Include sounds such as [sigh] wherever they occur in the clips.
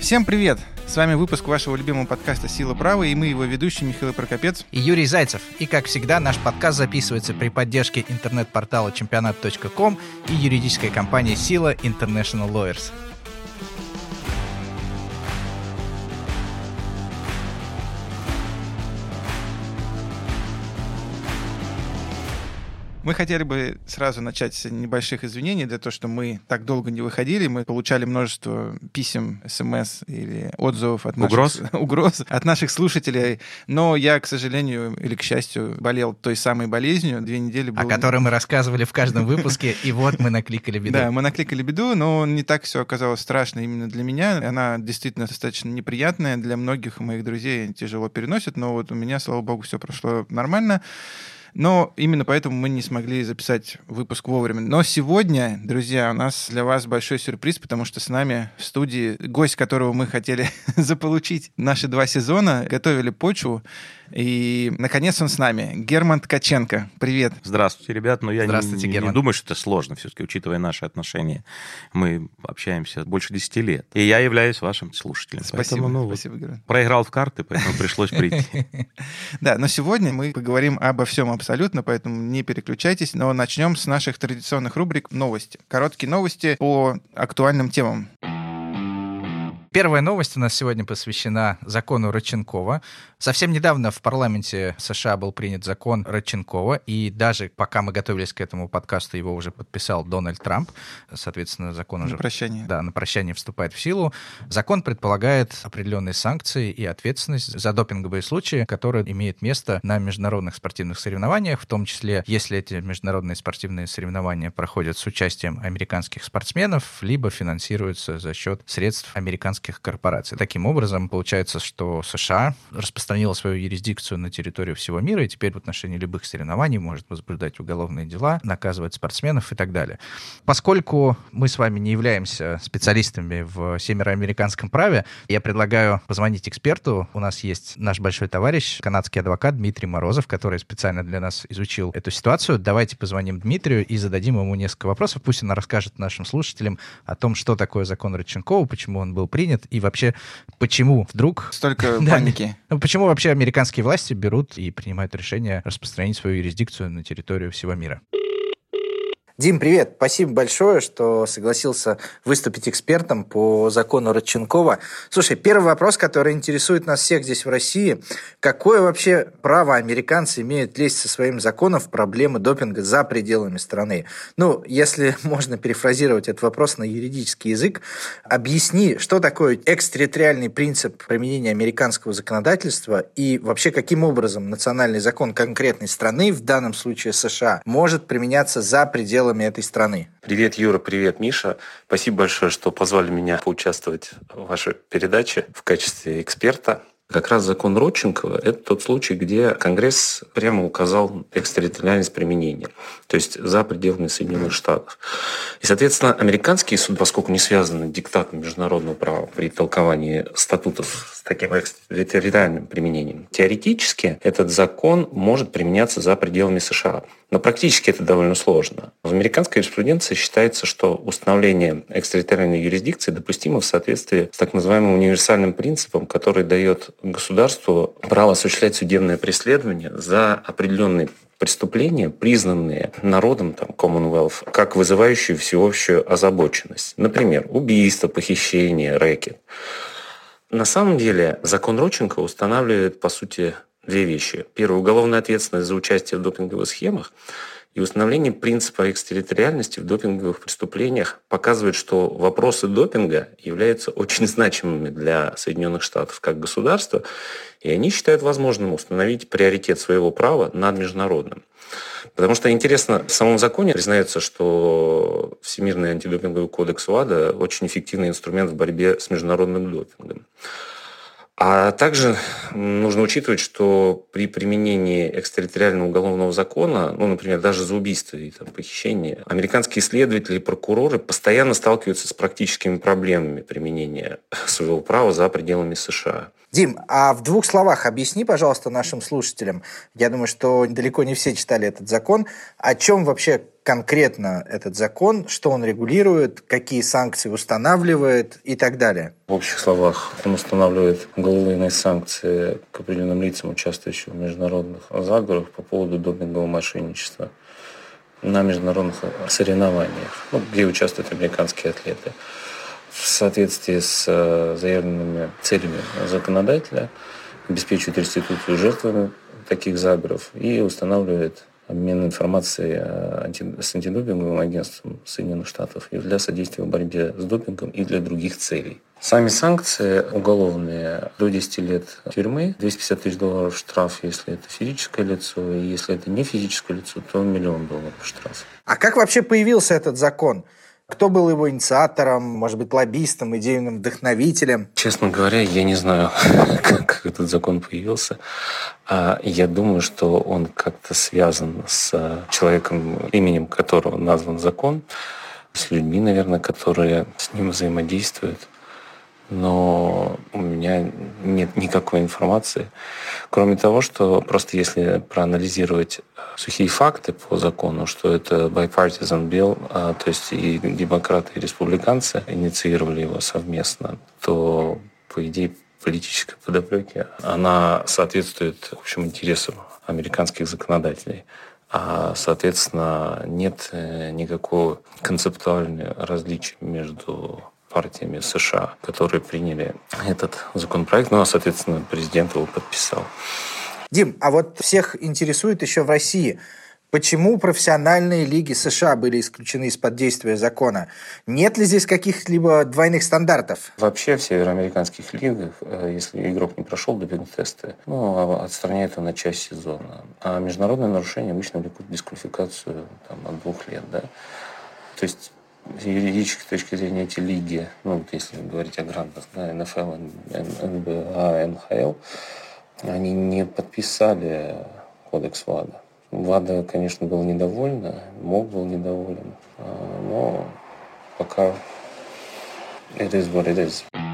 Всем привет! С вами выпуск вашего любимого подкаста «Сила права» и мы его ведущие Михаил Прокопец и Юрий Зайцев. И, как всегда, наш подкаст записывается при поддержке интернет-портала чемпионат.ком и юридической компании «Сила International Lawyers». Мы хотели бы сразу начать с небольших извинений за то, что мы так долго не выходили. Мы получали множество писем, смс или отзывов от наших, угроз? [laughs] угроз от наших слушателей. Но я, к сожалению или к счастью, болел той самой болезнью. Две недели был... О которой мы рассказывали в каждом выпуске, и вот мы накликали беду. Да, мы накликали беду, но не так все оказалось страшно именно для меня. Она действительно достаточно неприятная. Для многих моих друзей тяжело переносят, но вот у меня, слава богу, все прошло нормально. Но именно поэтому мы не смогли записать выпуск вовремя. Но сегодня, друзья, у нас для вас большой сюрприз, потому что с нами в студии гость, которого мы хотели [laughs] заполучить наши два сезона, готовили почву. И, наконец, он с нами. Герман Ткаченко. Привет. Здравствуйте, ребят. Но я Здравствуйте, не, Герман. не думаю, что это сложно, все-таки, учитывая наши отношения. Мы общаемся больше 10 лет. И я являюсь вашим слушателем. Спасибо, Поэтому, ну, спасибо, Герман. Проиграл в карты, поэтому пришлось прийти. [laughs] Да, но сегодня мы поговорим обо всем абсолютно, поэтому не переключайтесь. Но начнем с наших традиционных рубрик «Новости». Короткие новости по актуальным темам. Первая новость у нас сегодня посвящена закону Родченкова. Совсем недавно в парламенте США был принят закон Родченкова, и даже пока мы готовились к этому подкасту, его уже подписал Дональд Трамп. Соответственно, закон уже... На прощание. Да, на прощание вступает в силу. Закон предполагает определенные санкции и ответственность за допинговые случаи, которые имеют место на международных спортивных соревнованиях, в том числе, если эти международные спортивные соревнования проходят с участием американских спортсменов, либо финансируются за счет средств американских корпораций. Таким образом, получается, что США распространила свою юрисдикцию на территорию всего мира, и теперь в отношении любых соревнований может возбуждать уголовные дела, наказывать спортсменов и так далее. Поскольку мы с вами не являемся специалистами в североамериканском праве, я предлагаю позвонить эксперту. У нас есть наш большой товарищ, канадский адвокат Дмитрий Морозов, который специально для нас изучил эту ситуацию. Давайте позвоним Дмитрию и зададим ему несколько вопросов. Пусть он расскажет нашим слушателям о том, что такое закон Родченкова, почему он был принят, и вообще почему вдруг... Столько [laughs] Да. паники. Ну, Почему вообще американские власти берут и принимают решение распространить свою юрисдикцию на территорию всего мира? Дим, привет. Спасибо большое, что согласился выступить экспертом по закону Родченкова. Слушай, первый вопрос, который интересует нас всех здесь в России. Какое вообще право американцы имеют лезть со своим законом в проблемы допинга за пределами страны? Ну, если [laughs] можно перефразировать этот вопрос на юридический язык, объясни, что такое экстерриториальный принцип применения американского законодательства и вообще каким образом национальный закон конкретной страны, в данном случае США, может применяться за пределами этой страны. Привет, Юра, привет, Миша. Спасибо большое, что позвали меня поучаствовать в вашей передаче в качестве эксперта. Как раз закон Родченкова – это тот случай, где Конгресс прямо указал экстерриториальность применения, то есть за пределами Соединенных Штатов. И, соответственно, американский суд, поскольку не связаны диктатом международного права при толковании статутов с таким экстерриториальным применением, теоретически этот закон может применяться за пределами США. Но практически это довольно сложно. В американской юриспруденции считается, что установление экстерриториальной юрисдикции допустимо в соответствии с так называемым универсальным принципом, который дает государству право осуществлять судебное преследование за определенные преступления, признанные народом, там, Commonwealth, как вызывающие всеобщую озабоченность. Например, убийство, похищение, рэкет. На самом деле закон Родченко устанавливает, по сути, две вещи. Первое – уголовная ответственность за участие в допинговых схемах и установление принципа экстерриториальности в допинговых преступлениях показывает, что вопросы допинга являются очень значимыми для Соединенных Штатов как государства, и они считают возможным установить приоритет своего права над международным. Потому что интересно, в самом законе признается, что Всемирный антидопинговый кодекс УАДА очень эффективный инструмент в борьбе с международным допингом. А также нужно учитывать, что при применении экстерриториального уголовного закона, ну, например, даже за убийство и там, похищение, американские следователи и прокуроры постоянно сталкиваются с практическими проблемами применения своего права за пределами США. Дим, а в двух словах объясни, пожалуйста, нашим слушателям, я думаю, что далеко не все читали этот закон, о чем вообще конкретно этот закон, что он регулирует, какие санкции устанавливает и так далее? В общих словах, он устанавливает уголовные санкции к определенным лицам, участвующим в международных заговорах по поводу допингового мошенничества на международных соревнованиях, ну, где участвуют американские атлеты. В соответствии с э, заявленными целями законодателя обеспечивает реституцию жертвами таких заговоров и устанавливает обмен информацией с антидопинговым агентством Соединенных Штатов и для содействия в борьбе с допингом и для других целей. Сами санкции уголовные до 10 лет тюрьмы, 250 тысяч долларов штраф, если это физическое лицо, и если это не физическое лицо, то миллион долларов штраф. А как вообще появился этот закон? Кто был его инициатором, может быть, лоббистом, идейным вдохновителем? Честно говоря, я не знаю, [laughs] как этот закон появился. А я думаю, что он как-то связан с человеком, именем которого назван закон, с людьми, наверное, которые с ним взаимодействуют но у меня нет никакой информации. Кроме того, что просто если проанализировать сухие факты по закону, что это bipartisan bill, а, то есть и демократы, и республиканцы инициировали его совместно, то, по идее, политической подоплеки, она соответствует общим интересам американских законодателей. А, соответственно, нет э, никакого концептуального различия между партиями США, которые приняли этот законопроект. Ну, а, соответственно, президент его подписал. Дим, а вот всех интересует еще в России, Почему профессиональные лиги США были исключены из-под действия закона? Нет ли здесь каких-либо двойных стандартов? Вообще в североамериканских лигах, э, если игрок не прошел допинг-тесты, ну, а отстраняют его на часть сезона. А международные нарушения обычно влекут дисквалификацию там, от двух лет. Да? То есть с юридической точки зрения эти лиги, ну, вот если говорить о грантах, да, НФЛ, НБА, НХЛ, они не подписали кодекс ВАДА. ВАДА, конечно, был недовольна, МОК был недоволен, а, но пока it is what it is.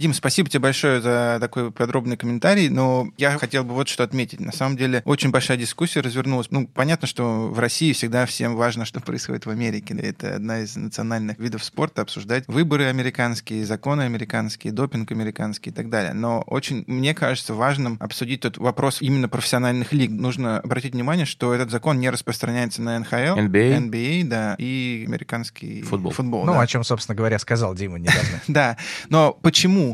Дим, спасибо тебе большое за такой подробный комментарий, но я хотел бы вот что отметить. На самом деле, очень большая дискуссия развернулась. Ну, понятно, что в России всегда всем важно, что происходит в Америке. Это одна из национальных видов спорта, обсуждать выборы американские, законы американские, допинг американский и так далее. Но очень, мне кажется, важным обсудить тот вопрос именно профессиональных лиг. Нужно обратить внимание, что этот закон не распространяется на НХЛ, NBA, NBA да, и американский футбол. футбол ну, да. о чем, собственно говоря, сказал Дима недавно. [laughs] Да, но почему?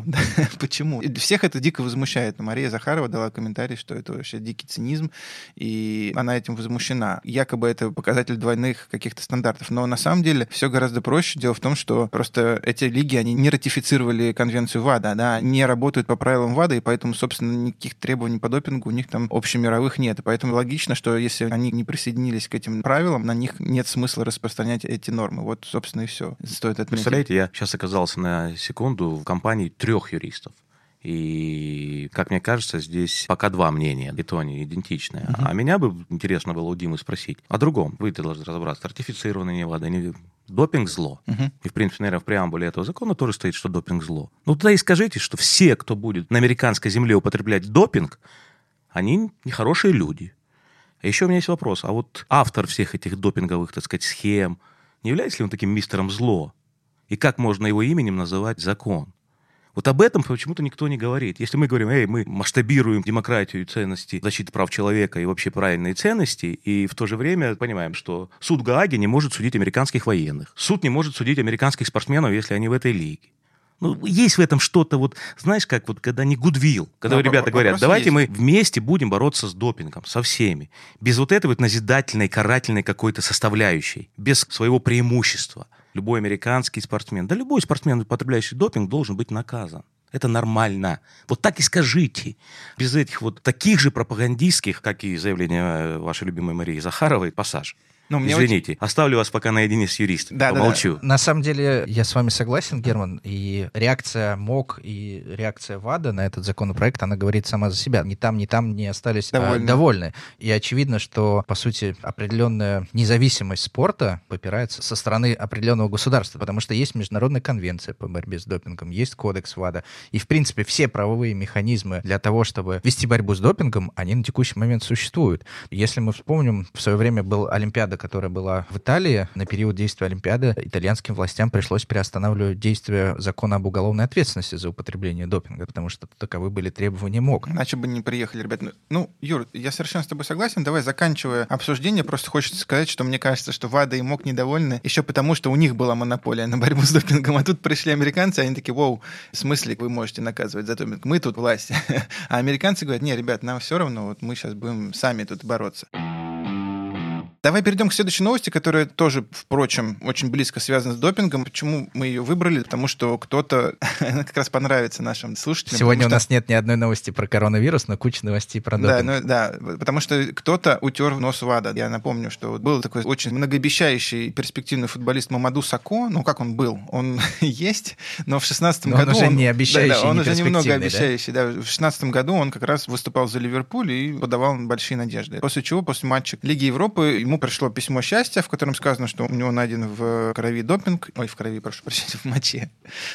Почему? [laughs] Всех это дико возмущает. Мария Захарова дала комментарий, что это вообще дикий цинизм, и она этим возмущена. Якобы это показатель двойных каких-то стандартов. Но на самом деле все гораздо проще. Дело в том, что просто эти лиги, они не ратифицировали конвенцию ВАДА, да, не работают по правилам ВАДА, и поэтому, собственно, никаких требований по допингу у них там общемировых нет. И поэтому логично, что если они не присоединились к этим правилам, на них нет смысла распространять эти нормы. Вот, собственно, и все. Стоит отметить. Представляете, я сейчас оказался на секунду в компании трех юристов. И, как мне кажется, здесь пока два мнения, и то они идентичные. Uh-huh. А меня бы интересно было у Димы спросить о другом. Вы должны разобраться, ратифицированный не ВАДА, не... Допинг зло. Uh-huh. И, в принципе, наверное, в преамбуле этого закона тоже стоит, что допинг зло. Ну, тогда и скажите, что все, кто будет на американской земле употреблять допинг, они нехорошие люди. А еще у меня есть вопрос. А вот автор всех этих допинговых, так сказать, схем, не является ли он таким мистером зло? И как можно его именем называть закон? Вот об этом почему-то никто не говорит. Если мы говорим, эй, мы масштабируем демократию и ценности, защиту прав человека и вообще правильные ценности, и в то же время понимаем, что суд Гааги не может судить американских военных. Суд не может судить американских спортсменов, если они в этой лиге. Ну, есть в этом что-то, вот, знаешь, как вот, когда не гудвилл, когда Но ребята говорят, давайте есть. мы вместе будем бороться с допингом, со всеми, без вот этой вот назидательной, карательной какой-то составляющей, без своего преимущества. Любой американский спортсмен, да любой спортсмен, употребляющий допинг, должен быть наказан. Это нормально. Вот так и скажите. Без этих вот таких же пропагандистских, как и заявление вашей любимой Марии Захаровой, пассаж. Ну, мне Извините, очень... оставлю вас пока наедине с юристом. Да, Помолчу. Да, да. На самом деле, я с вами согласен, Герман, и реакция МОК и реакция ВАДА на этот законопроект, она говорит сама за себя. Ни там, ни там не остались довольны. А, довольны. И очевидно, что, по сути, определенная независимость спорта попирается со стороны определенного государства, потому что есть международная конвенция по борьбе с допингом, есть кодекс ВАДА, и, в принципе, все правовые механизмы для того, чтобы вести борьбу с допингом, они на текущий момент существуют. Если мы вспомним, в свое время был Олимпиада Олимпиада, которая была в Италии, на период действия Олимпиады итальянским властям пришлось приостанавливать действие закона об уголовной ответственности за употребление допинга, потому что таковы были требования МОК. Иначе бы не приехали, ребят. Ну, Ну, Юр, я совершенно с тобой согласен. Давай, заканчивая обсуждение, просто хочется сказать, что мне кажется, что ВАДА и МОК недовольны еще потому, что у них была монополия на борьбу с допингом, а тут пришли американцы, они такие, вау, в смысле вы можете наказывать за допинг? Мы тут власть. [laughs] А американцы говорят, не, ребят, нам все равно, вот мы сейчас будем сами тут бороться. Давай перейдем к следующей новости, которая тоже, впрочем, очень близко связана с допингом. Почему мы ее выбрали? Потому что кто-то, [laughs] она как раз понравится нашим слушателям. Сегодня у потому нас нет ни одной новости про коронавирус, но куча новостей про Да, допинг. ну, да, потому что кто-то утер нос ВАДА. Я напомню, что был такой очень многообещающий перспективный футболист Мамаду Сако. Ну, как он был? Он [laughs] есть, но в 16 Но он году... уже не обещающий, да, да, он не уже немного перспективный, да? обещающий. Да? В 16 году он как раз выступал за Ливерпуль и подавал большие надежды. После чего, после матча Лиги Европы, ему пришло письмо счастья, в котором сказано, что у него найден в крови допинг. Ой, в крови, прошу прощения, [laughs] в моче.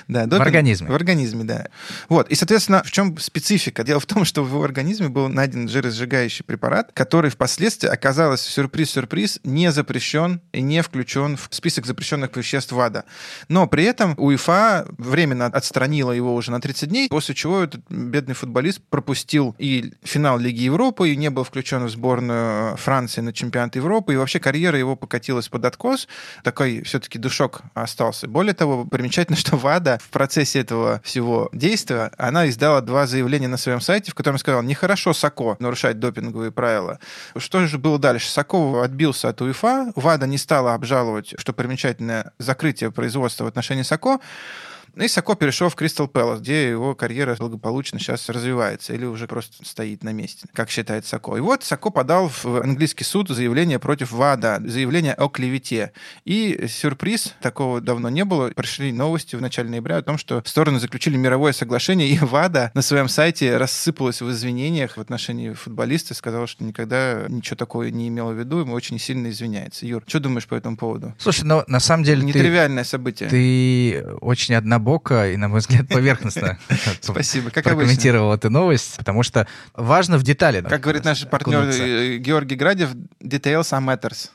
Да, допинг. организме. В организме, да. Вот. И, соответственно, в чем специфика? Дело в том, [laughs] что в его организме был найден жиросжигающий препарат, который впоследствии оказалось, сюрприз-сюрприз, не запрещен и не включен в список запрещенных веществ ВАДА. Но при этом УЕФА временно отстранила его уже на 30 дней, после чего этот бедный футболист пропустил и финал Лиги Европы, и не был включен в сборную Франции на чемпионат Европы, и вообще карьера его покатилась под откос. Такой все-таки душок остался. Более того, примечательно, что ВАДА в процессе этого всего действия, она издала два заявления на своем сайте, в котором сказала, нехорошо Сако нарушать допинговые правила. Что же было дальше? Сако отбился от УЕФА, ВАДА не стала обжаловать, что примечательное, закрытие производства в отношении Сако, ну и Сако перешел в Кристал Пэлас, где его карьера благополучно сейчас развивается или уже просто стоит на месте, как считает Сако. И вот Сако подал в английский суд заявление против ВАДА, заявление о клевете. И сюрприз, такого давно не было, пришли новости в начале ноября о том, что стороны заключили мировое соглашение, и ВАДА на своем сайте рассыпалась в извинениях в отношении футболиста, сказала, что никогда ничего такого не имела в виду, и очень сильно извиняется. Юр, что думаешь по этому поводу? Слушай, ну на самом деле ты, Нетривиальное событие. ты очень однобоко и, на мой взгляд, поверхностно [laughs] Спасибо, как обычно. прокомментировал эту новость, потому что важно в детали. Как говорит наш партнер окунуться. э, Георгий Градев, details are matters.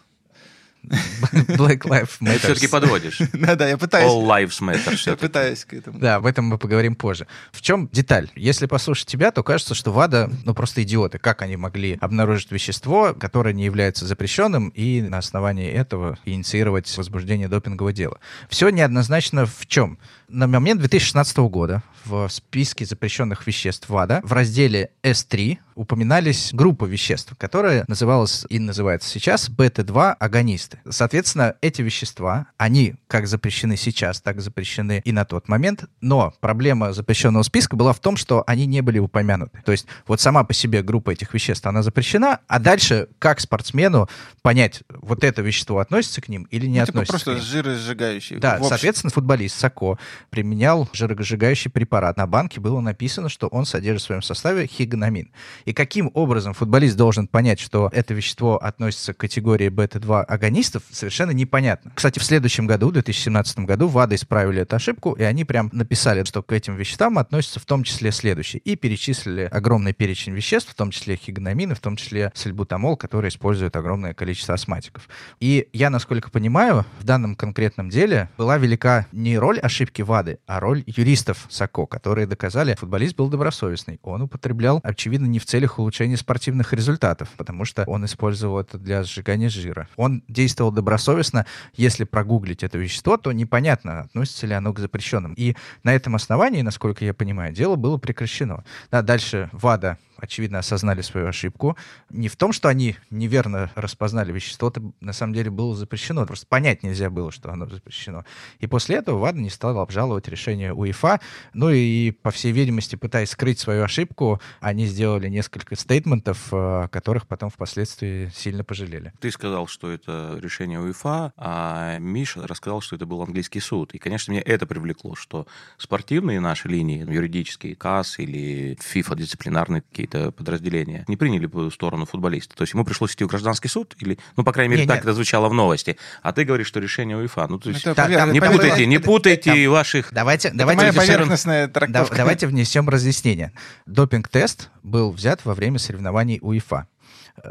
[laughs] Black Lives Ты [laughs] Matter. все-таки подводишь. Да-да, я пытаюсь. All lives matter. Я пытаюсь к этому. Да, об этом мы поговорим позже. В чем деталь? Если послушать тебя, то кажется, что ВАДА, ну, просто идиоты. Как они могли обнаружить вещество, которое не является запрещенным, и на основании этого инициировать возбуждение допингового дела? Все неоднозначно в чем? На момент 2016 года в списке запрещенных веществ ВАДА в разделе S3 упоминались группы веществ, которая называлась и называется сейчас бета-2 агонисты. Соответственно, эти вещества, они как запрещены сейчас, так запрещены и на тот момент, но проблема запрещенного списка была в том, что они не были упомянуты. То есть вот сама по себе группа этих веществ, она запрещена, а дальше как спортсмену понять, вот это вещество относится к ним или не Ну, типа относится просто к ним? жиросжигающий. Да, соответственно, футболист Сако применял жиросжигающий препарат. На банке было написано, что он содержит в своем составе хигономин. И каким образом футболист должен понять, что это вещество относится к категории бета-2 агонистов, совершенно непонятно. Кстати, в следующем году, в 2017 году, ВАДА исправили эту ошибку, и они прям написали, что к этим веществам относятся в том числе следующие. И перечислили огромный перечень веществ, в том числе хигономины, в том числе сальбутамол, который использует огромное количество астматиков. И я, насколько понимаю, в данном конкретном деле была велика не роль ошибки ВАДы, а роль юристов САКО, которые доказали, футболист был добросовестный. Он употреблял, очевидно, не в целях улучшения спортивных результатов, потому что он использовал это для сжигания жира. Он действовал добросовестно. Если прогуглить это вещество, то непонятно, относится ли оно к запрещенным. И на этом основании, насколько я понимаю, дело было прекращено. Да, дальше ВАДА очевидно, осознали свою ошибку. Не в том, что они неверно распознали вещество, это на самом деле было запрещено. Просто понять нельзя было, что оно запрещено. И после этого ВАДА не стала обжаловать решение УЕФА. Ну и, по всей видимости, пытаясь скрыть свою ошибку, они сделали несколько стейтментов, э, которых потом впоследствии сильно пожалели. Ты сказал, что это решение УЕФА, а Миша рассказал, что это был английский суд. И, конечно, меня это привлекло, что спортивные наши линии, юридические, КАС или ФИФА, дисциплинарные какие-то подразделения, не приняли бы сторону футболиста. То есть ему пришлось идти в гражданский суд, или, ну, по крайней мере, Не, так нет. это звучало в новости. А ты говоришь, что решение УЕФА. Ну, то есть... Это там- Не там- путайте, не путайте там- ваших... Давайте, Это давайте моя внесем- поверхностная Да- трактовка. давайте внесем разъяснение. Допинг-тест был взят во время соревнований УЕФА.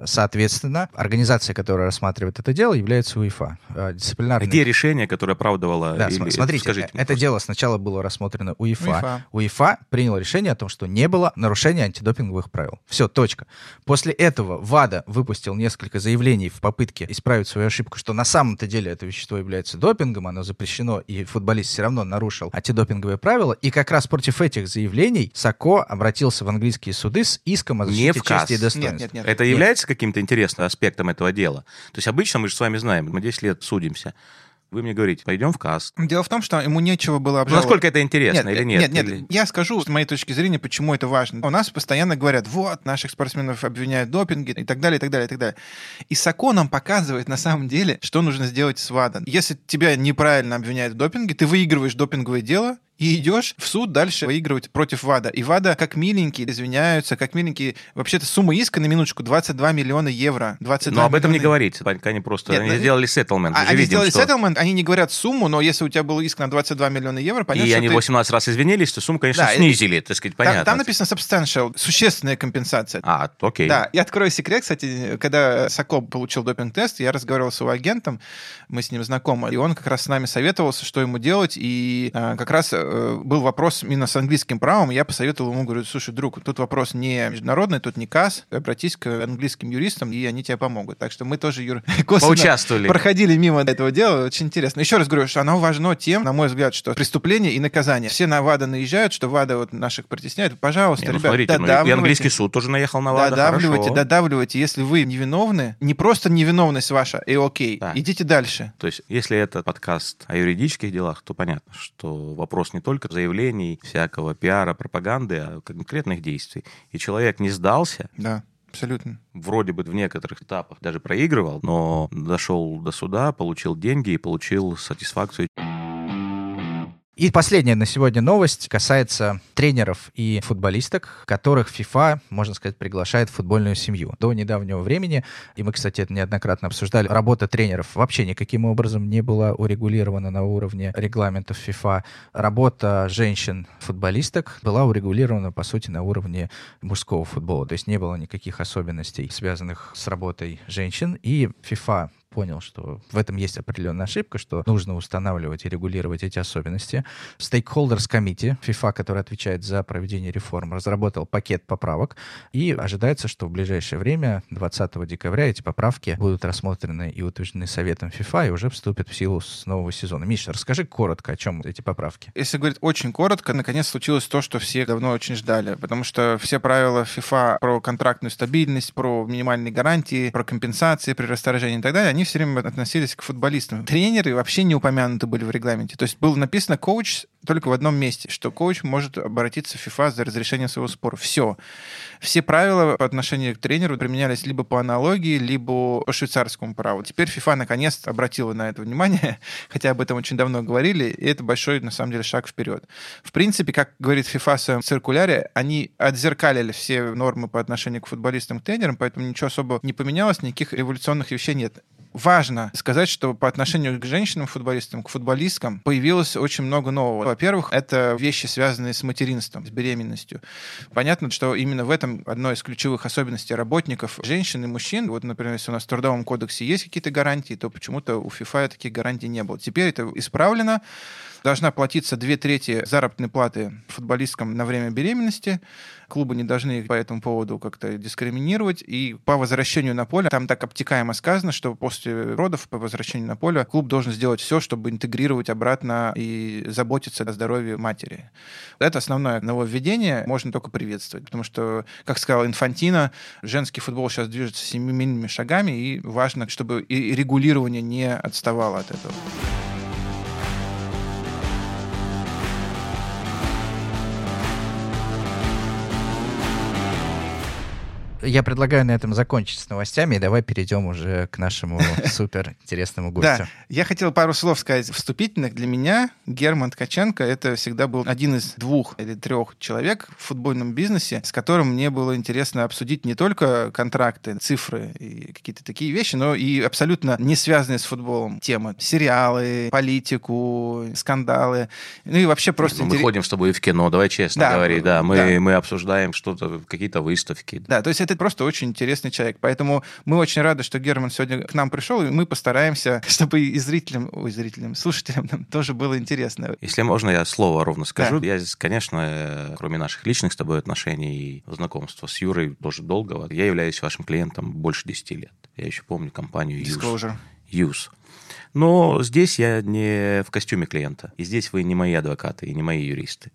Соответственно, организация, которая рассматривает это дело, является УЕФА. Э, Дисциплинарный... Где решение, которое оправдывало... Да, или... смотрите, Скажите, это просто. дело сначала было рассмотрено УЕФА. УЕФА. УЕФА принял решение о том, что не было нарушения антидопинговых правил. Все, точка. После этого ВАДА выпустил несколько заявлений в попытке исправить свою ошибку, что на самом-то деле это вещество является допингом, оно запрещено, и футболист все равно нарушил антидопинговые правила. И как раз против этих заявлений САКО обратился в английские суды с иском о Не защите в КАС. чести и достоинства. Нет, нет, нет. Это является каким-то интересным аспектом этого дела? То есть обычно мы же с вами знаем, мы 10 лет судимся. Вы мне говорите, пойдем в КАС. Дело в том, что ему нечего было обжаловать. Насколько это интересно или нет? Нет, нет, Или- я скажу с моей точки зрения, почему это важно. У нас постоянно говорят, вот, наших спортсменов обвиняют в допинге и так далее, и так далее, и так далее. И САКО нам показывает на самом деле, что нужно сделать с ВАДА. Если тебя неправильно обвиняют в допинге, ты выигрываешь допинговое дело, и идешь в суд дальше выигрывать против ВАДА. И ВАДА, как миленькие, извиняются, как миленькие. Вообще-то сумма иска на минуточку 22 миллиона евро. 22 Но об этом не говорите. Пока они просто Нет, они ну, сделали сеттlemент. А, они видим, сделали что- сеттlemент, они не говорят сумму, но если у тебя был иск на 22 миллиона евро, понятно, И они ты- 18 раз извинились, то сумму, конечно, Да, снизили, так сказать, Там, понятно. там написано substantial, существенная компенсация. А, окей. Да, я открою секрет, кстати, когда Сокол получил допинг-тест, я разговаривал с его агентом, мы с ним знакомы, и он как раз с нами советовался, что ему делать, и э, как раз э, был вопрос именно с английским правом, я посоветовал ему, говорю, слушай, друг, тут вопрос не международный, тут не КАС, обратись к английским юристам, и они тебе помогут. Так что мы тоже, Юр, [laughs] Поучаствовали. проходили мимо этого дела, очень интересно. Еще раз говорю, что оно важно тем, на мой взгляд, что преступление и наказание. Все на ВАДА наезжают, что ВАДА вот наших притесняет. Пожалуйста, Не, ну, ребят, смотрите, ну, и додавливайте. английский суд тоже наехал на ВАДА, Додавливайте, хорошо. додавливайте. Если вы невиновны, не просто невиновность ваша, и окей, Да. идите дальше. То есть, если это подкаст о юридических делах, то понятно, что вопрос не только заявлений, всякого пиара, пропаганды, а конкретных действий. И человек не сдался, Да, абсолютно. вроде бы в некоторых этапах даже проигрывал, но дошел до суда, получил деньги и получил сатисфакцию. И последняя на сегодня новость касается тренеров и футболисток, которых FIFA, можно сказать, приглашает в футбольную семью. До недавнего времени, и мы, кстати, это неоднократно обсуждали, работа тренеров вообще никаким образом не была урегулирована на уровне регламентов FIFA. Работа женщин-футболисток была урегулирована, по сути, на уровне мужского футбола. То есть не было никаких особенностей, связанных с работой женщин. И FIFA понял, что в этом есть определенная ошибка, что нужно устанавливать и регулировать эти особенности. Stakeholders Committee, FIFA, который отвечает за проведение реформ, разработал пакет поправок, и ожидается, что в ближайшее время, 20 декабря, эти поправки будут рассмотрены и утверждены Советом FIFA и уже вступят в силу с нового сезона. Миша, расскажи коротко, о чем эти поправки. Если говорить очень коротко, наконец случилось то, что все давно очень ждали, потому что все правила FIFA про контрактную стабильность, про минимальные гарантии, про компенсации при расторжении и так далее, они все время относились к футболистам. Тренеры вообще не упомянуты были в регламенте. То есть было написано коуч только в одном месте, что коуч может обратиться в FIFA за разрешением своего спора. Все. Все правила по отношению к тренеру применялись либо по аналогии, либо по швейцарскому праву. Теперь FIFA наконец обратила на это внимание, [laughs] хотя об этом очень давно говорили, и это большой, на самом деле, шаг вперед. В принципе, как говорит FIFA в своем циркуляре, они отзеркалили все нормы по отношению к футболистам, к тренерам, поэтому ничего особо не поменялось, никаких революционных вещей нет важно сказать, что по отношению к женщинам-футболистам, к футболисткам появилось очень много нового. Во-первых, это вещи, связанные с материнством, с беременностью. Понятно, что именно в этом одной из ключевых особенностей работников женщин и мужчин. Вот, например, если у нас в Трудовом кодексе есть какие-то гарантии, то почему-то у ФИФА таких гарантий не было. Теперь это исправлено. Должна платиться две трети заработной платы футболисткам на время беременности. Клубы не должны по этому поводу как-то дискриминировать. И по возвращению на поле, там так обтекаемо сказано, что после родов, по возвращению на поле, клуб должен сделать все, чтобы интегрировать обратно и заботиться о здоровье матери. Это основное нововведение, можно только приветствовать. Потому что, как сказал Инфантино, женский футбол сейчас движется семимильными шагами, и важно, чтобы и регулирование не отставало от этого. Я предлагаю на этом закончить с новостями, и давай перейдем уже к нашему [laughs] супер интересному гостю. Да, я хотел пару слов сказать вступительных. Для меня Герман Ткаченко это всегда был один из двух или трех человек в футбольном бизнесе, с которым мне было интересно обсудить не только контракты, цифры и какие-то такие вещи, но и абсолютно не связанные с футболом темы. Сериалы, политику, скандалы. Ну и вообще просто... Мы интерес- ходим с тобой в кино, давай честно Да, говорить, да. Мы, да. мы обсуждаем что-то, какие-то выставки. Да, то есть это это просто очень интересный человек. Поэтому мы очень рады, что Герман сегодня к нам пришел, и мы постараемся, [laughs] чтобы и зрителям, ой, зрителям, слушателям нам тоже было интересно. Если можно, я слово ровно скажу. Да. Я здесь, конечно, кроме наших личных с тобой отношений и знакомства с Юрой тоже долгого, я являюсь вашим клиентом больше 10 лет. Я еще помню компанию Disclosure. Use. Но здесь я не в костюме клиента. И здесь вы не мои адвокаты и не мои юристы.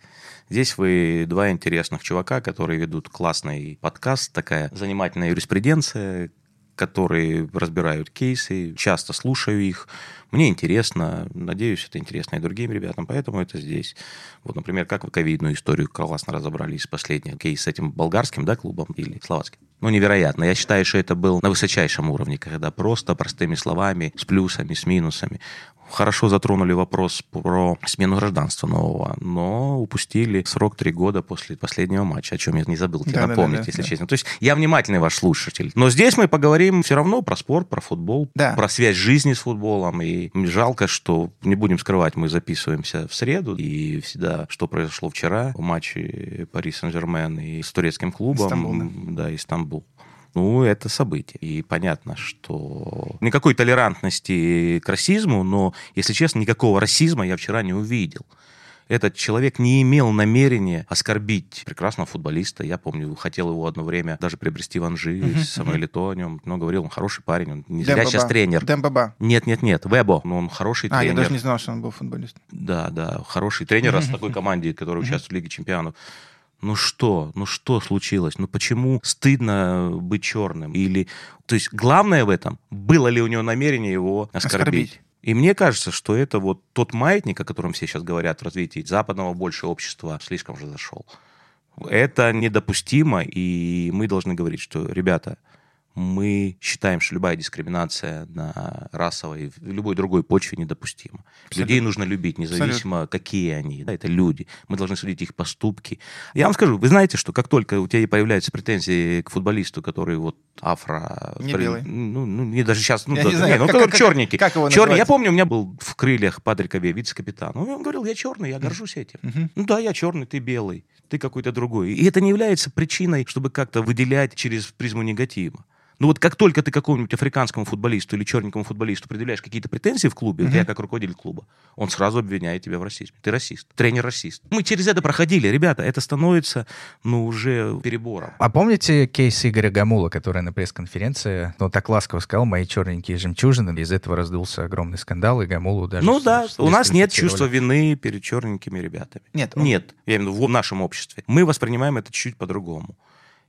Здесь вы два интересных чувака, которые ведут классный подкаст, такая занимательная юриспруденция, которые разбирают кейсы, часто слушаю их. Мне интересно, надеюсь, это интересно и другим ребятам, поэтому это здесь. Вот, например, как вы ковидную историю классно разобрались, последний кейс с этим болгарским да, клубом или словацким. Ну, невероятно. Я считаю, что это был на высочайшем уровне, когда просто простыми словами, с плюсами, с минусами. Хорошо затронули вопрос про смену гражданства нового, но упустили срок три года после последнего матча, о чем я не забыл тебе да, напомнить, да, да, если да. честно. То есть я внимательный ваш слушатель. Но здесь мы поговорим все равно про спорт, про футбол, да. про связь жизни с футболом. И жалко, что, не будем скрывать, мы записываемся в среду, и всегда, что произошло вчера в матче Пари Сен-Жермен и с турецким клубом. Стамбул, да. да, Истамбул ну, это событие. И понятно, что никакой толерантности к расизму, но, если честно, никакого расизма я вчера не увидел. Этот человек не имел намерения оскорбить прекрасного футболиста. Я помню, хотел его одно время даже приобрести в Анжи, uh-huh, uh-huh. о нем. Но говорил, он хороший парень, он не зря сейчас тренер. Дембаба. Нет, нет, нет, Вебо. Но он хороший а, тренер. А, я даже не знал, что он был футболистом. Да, да, хороший тренер uh-huh. с такой [laughs] команде, которая участвует в Лиге чемпионов ну что, ну что случилось, ну почему стыдно быть черным? Или, то есть главное в этом, было ли у него намерение его оскорбить? оскорбить. И мне кажется, что это вот тот маятник, о котором все сейчас говорят в развитии западного больше общества, слишком же зашел. Это недопустимо, и мы должны говорить, что, ребята, мы считаем, что любая дискриминация на расовой, любой другой почве недопустима. Абсолютно. Людей нужно любить, независимо, Абсолютно. какие они. Да, это люди. Мы должны судить их поступки. Я вам скажу, вы знаете, что как только у тебя появляются претензии к футболисту, который вот афро... Не белый. Ну, ну не даже сейчас... Ну, я да, не знаю, не, ну, как, как, черненький. Как его Черный. Я помню, у меня был в крыльях Патрик Абе, вице-капитан. Он говорил, я черный, я горжусь этим. Uh-huh. Ну да, я черный, ты белый, ты какой-то другой. И это не является причиной, чтобы как-то выделять через призму негатива. Ну вот как только ты какому-нибудь африканскому футболисту или черненькому футболисту предъявляешь какие-то претензии в клубе, mm-hmm. я как руководитель клуба, он сразу обвиняет тебя в расизме. Ты расист, тренер расист. Мы через это проходили, ребята, это становится, ну, уже перебором. А помните кейс Игоря Гамула, который на пресс-конференции, ну, так ласково сказал, мои черненькие жемчужины, из этого раздулся огромный скандал, и Гамулу даже... Ну да, у нас нет чувства вины перед черненькими ребятами. Нет. Он... Нет, я имею в виду в нашем обществе. Мы воспринимаем это чуть-чуть по-другому.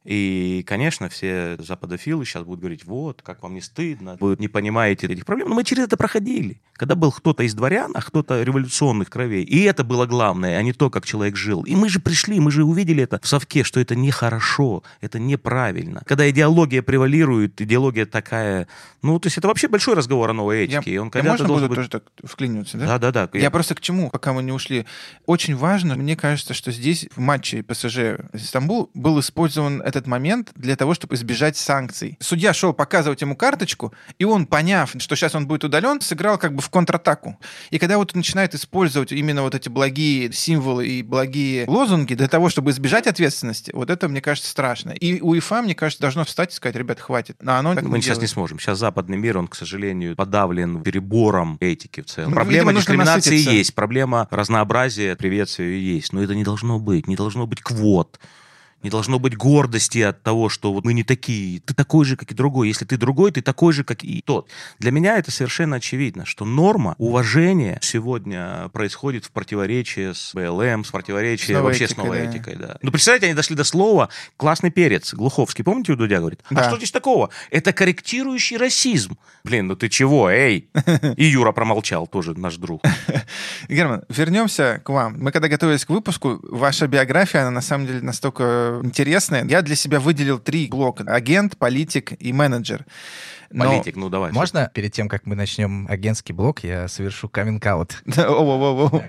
И, конечно, все западофилы сейчас будут говорить, вот, как вам не стыдно, вы не понимаете этих проблем. Но мы через это проходили. Когда был кто-то из дворян, а кто-то революционных кровей. И это было главное, а не то, как человек жил. И мы же пришли, мы же увидели это в совке, что это нехорошо, это неправильно. Когда идеология превалирует, идеология такая... Ну, то есть это вообще большой разговор о новой этике. Я, и он я можно буду быть... тоже так вклиниваться, да? Да, да, да. Я, я просто к чему, пока мы не ушли. Очень важно, мне кажется, что здесь в матче ПСЖ Стамбул был использован этот момент для того, чтобы избежать санкций. Судья шел показывать ему карточку, и он, поняв, что сейчас он будет удален, сыграл как бы в контратаку. И когда вот начинает использовать именно вот эти благие символы и благие лозунги для того, чтобы избежать ответственности, вот это, мне кажется, страшно. И УЕФА, мне кажется, должно встать и сказать, ребят, хватит. Но оно Мы не сейчас делает. не сможем. Сейчас западный мир, он, к сожалению, подавлен перебором этики в целом. Ну, проблема видимо, дискриминации есть, проблема разнообразия, приветствия есть. Но это не должно быть. Не должно быть квот не должно быть гордости от того, что вот мы не такие. Ты такой же, как и другой. Если ты другой, ты такой же, как и тот. Для меня это совершенно очевидно, что норма уважения сегодня происходит в противоречии с БЛМ, с противоречием с вообще этикой, с новой да. этикой. Да. Ну, представляете, они дошли до слова «классный перец». Глуховский, помните, у Дудя говорит? «А да. А что здесь такого? Это корректирующий расизм». Блин, ну ты чего, эй? И Юра промолчал, тоже наш друг. [laughs] Герман, вернемся к вам. Мы когда готовились к выпуску, ваша биография, она на самом деле настолько интересные. Я для себя выделил три блока. Агент, политик и менеджер. Политик, ну давай. Можно перед тем, как мы начнем агентский блок, я совершу каминг-аут? [laughs]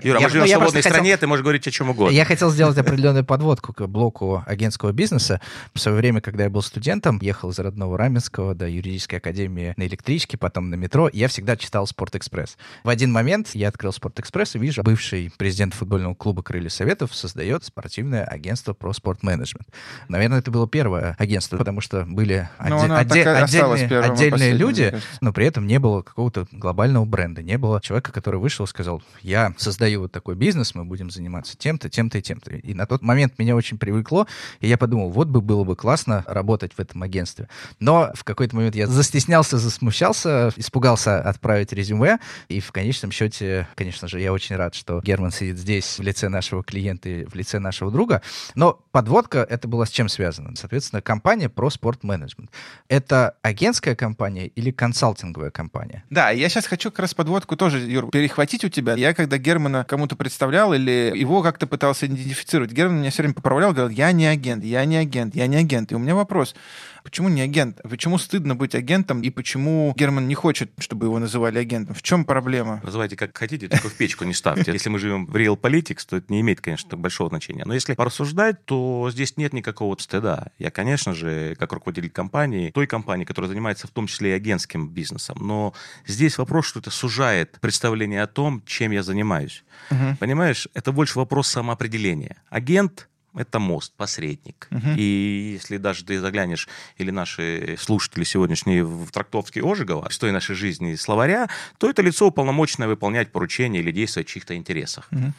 Юра, мы живем ну, в свободной стране, ты можешь говорить о чем угодно. Я хотел сделать определенную подводку к блоку агентского бизнеса. В свое время, когда я был студентом, ехал из родного Раменского до юридической академии на электричке, потом на метро, я всегда читал «Спортэкспресс». В один момент я открыл «Спортэкспресс» и вижу, бывший президент футбольного клуба «Крылья Советов» создает спортивное агентство про спорт-менеджмент. Наверное, это было первое агентство, потому что были Ну, отде- отде- отдельные последним, люди, но при этом не было какого-то глобального бренда, не было человека, который вышел и сказал, я создаю вот такой бизнес, мы будем заниматься тем-то, тем-то и тем-то. И на тот момент меня очень привлекло, и я подумал, вот бы было бы классно работать в этом агентстве. Но в какой-то момент я застеснялся, засмущался, испугался отправить резюме, и в конечном счете, конечно же, я очень рад, что Герман сидит здесь в лице нашего клиента и в лице нашего друга, но подводка это была с чем связана? Соответственно, компания про спорт-менеджмент. Это агентская компания или консалтинговая компания? Да, я сейчас хочу как раз подводку тоже, Юр, перехватить у тебя. Я когда Германа кому-то представлял или его как-то пытался идентифицировать, Герман меня все время поправлял, говорил, я не агент, я не агент, я не агент. И у меня вопрос, почему не агент? Почему стыдно быть агентом и почему Герман не хочет, чтобы его называли агентом? В чем проблема? Называйте как хотите, только в печку не ставьте. Если мы живем в Real Politics, то это не имеет, конечно, большого значения. Но если порассуждать, то здесь нет никакого стыда. Я, конечно же, как руководитель компании, той компании, которая занимается в том числе и агентским бизнесом, но здесь вопрос, что это сужает представление о том, чем я занимаюсь. Мгм. Понимаешь, это больше вопрос самоопределения. Агент это мост, посредник. Мгм. И если даже ты заглянешь, или наши слушатели сегодняшние в трактовский Ожегова, что и нашей жизни словаря, то это лицо уполномоченное выполнять поручения или действовать в чьих-то интересах. Мгм.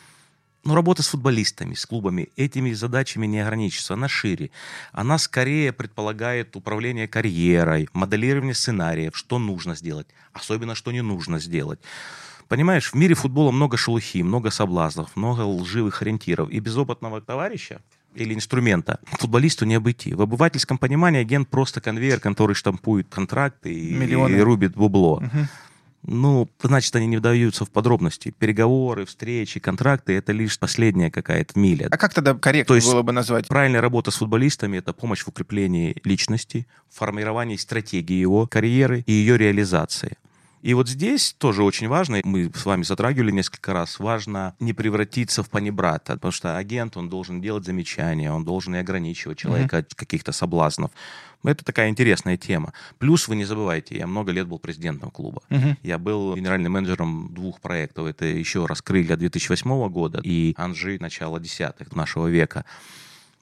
Но работа с футболистами, с клубами, этими задачами не ограничится, она шире. Она скорее предполагает управление карьерой, моделирование сценариев, что нужно сделать, особенно что не нужно сделать. Понимаешь, в мире футбола много шелухи, много соблазнов, много лживых ориентиров. И без опытного товарища или инструмента футболисту не обойти. В обывательском понимании агент просто конвейер, который штампует контракты и, Миллионы. и рубит бабло. Мгм. Ну, значит, они не вдаются в подробности. Переговоры, встречи, контракты — это лишь последняя какая-то миля. А как тогда корректно То есть- было бы назвать? Правильная работа с футболистами — это помощь в укреплении личности, формировании стратегии его карьеры и ее реализации. И вот здесь тоже очень важно, мы с вами затрагивали несколько раз, важно не превратиться в панибрата, потому что агент, он должен делать замечания, он должен и ограничивать человека от каких-то соблазнов. Это такая интересная тема. Плюс вы не забывайте, я много лет был президентом клуба. Мгм. Я был генеральным менеджером двух проектов. Это еще раз «Крылья» 2008 года и «Анжи» начала десятых нашего века.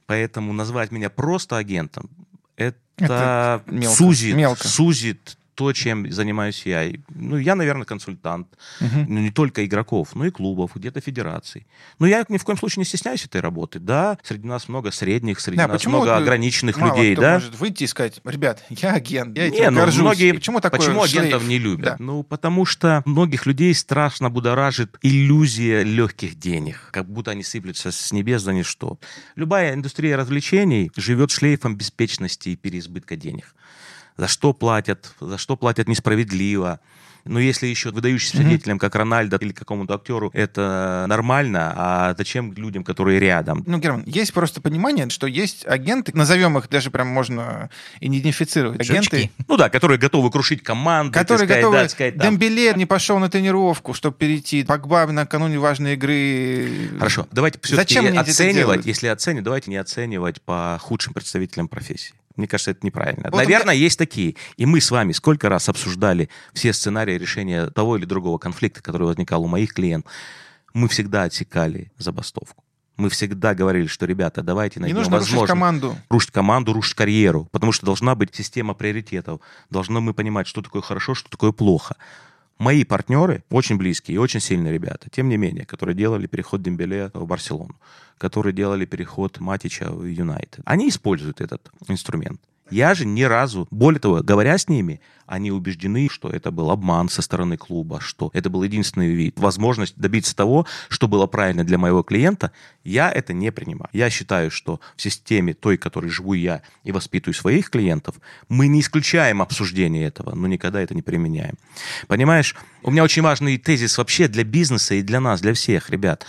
Поэтому назвать меня просто агентом, это, Это мелко, сузит, мелко. сузит то, чем занимаюсь я. Ну, я, наверное, консультант. Ну, не только игроков, но и клубов, где-то федераций. Но я ни в коем случае не стесняюсь этой работы. Да, среди нас много средних, среди Да, нас много вот ограниченных Мало людей, кто да? может выйти и сказать, ребят, я агент, я Не, ну, горжусь. многие, почему такой почему шлейф? агентов не любят? Да. Ну, потому что многих людей страшно будоражит иллюзия легких денег, как будто они сыплются с небес за ничто. Любая индустрия развлечений живет шлейфом беспечности и переизбытка денег. За что платят, за что платят несправедливо. Но если еще выдающимся Мгм. деятелям, как Рональдо или какому-то актеру, это нормально, а зачем людям, которые рядом? Ну, Герман, есть просто понимание, что есть агенты, назовем их даже прям можно идентифицировать. Агенты, Жучки. Ну да, которые готовы крушить команду, которые сказать, готовы... да, сказать, там, Дембеле не пошел на тренировку, чтобы перейти. Погба накануне важной игры. Хорошо, давайте все-таки Зачем оценивать, если оценивать, давайте не оценивать по худшим представителям профессии. Мне кажется, это неправильно. Вот Наверное, есть такие. И мы с вами сколько раз обсуждали все сценарии решения того или другого конфликта, который возникал у моих клиентов. Мы всегда отсекали забастовку. Мы всегда говорили, что, ребята, давайте Не найдем нужно рушить команду. рушить команду, рушить карьеру, потому что должна быть система приоритетов. Должны мы понимать, что такое хорошо, что такое плохо. Мои партнеры, очень близкие и очень сильные ребята, тем не менее, которые делали переход Дембеле в Барселону, которые делали переход Матича в Юнайтед, они используют этот инструмент. Я же ни разу, более того, говоря с ними, они убеждены, что это был обман со стороны клуба, что это был единственный вид, возможность добиться того, что было правильно для моего клиента, я это не принимаю. Я считаю, что в системе той, которой живу я и воспитываю своих клиентов, мы не исключаем обсуждение этого, но никогда это не применяем. Понимаешь, у меня очень важный тезис вообще для бизнеса и для нас, для всех, ребят.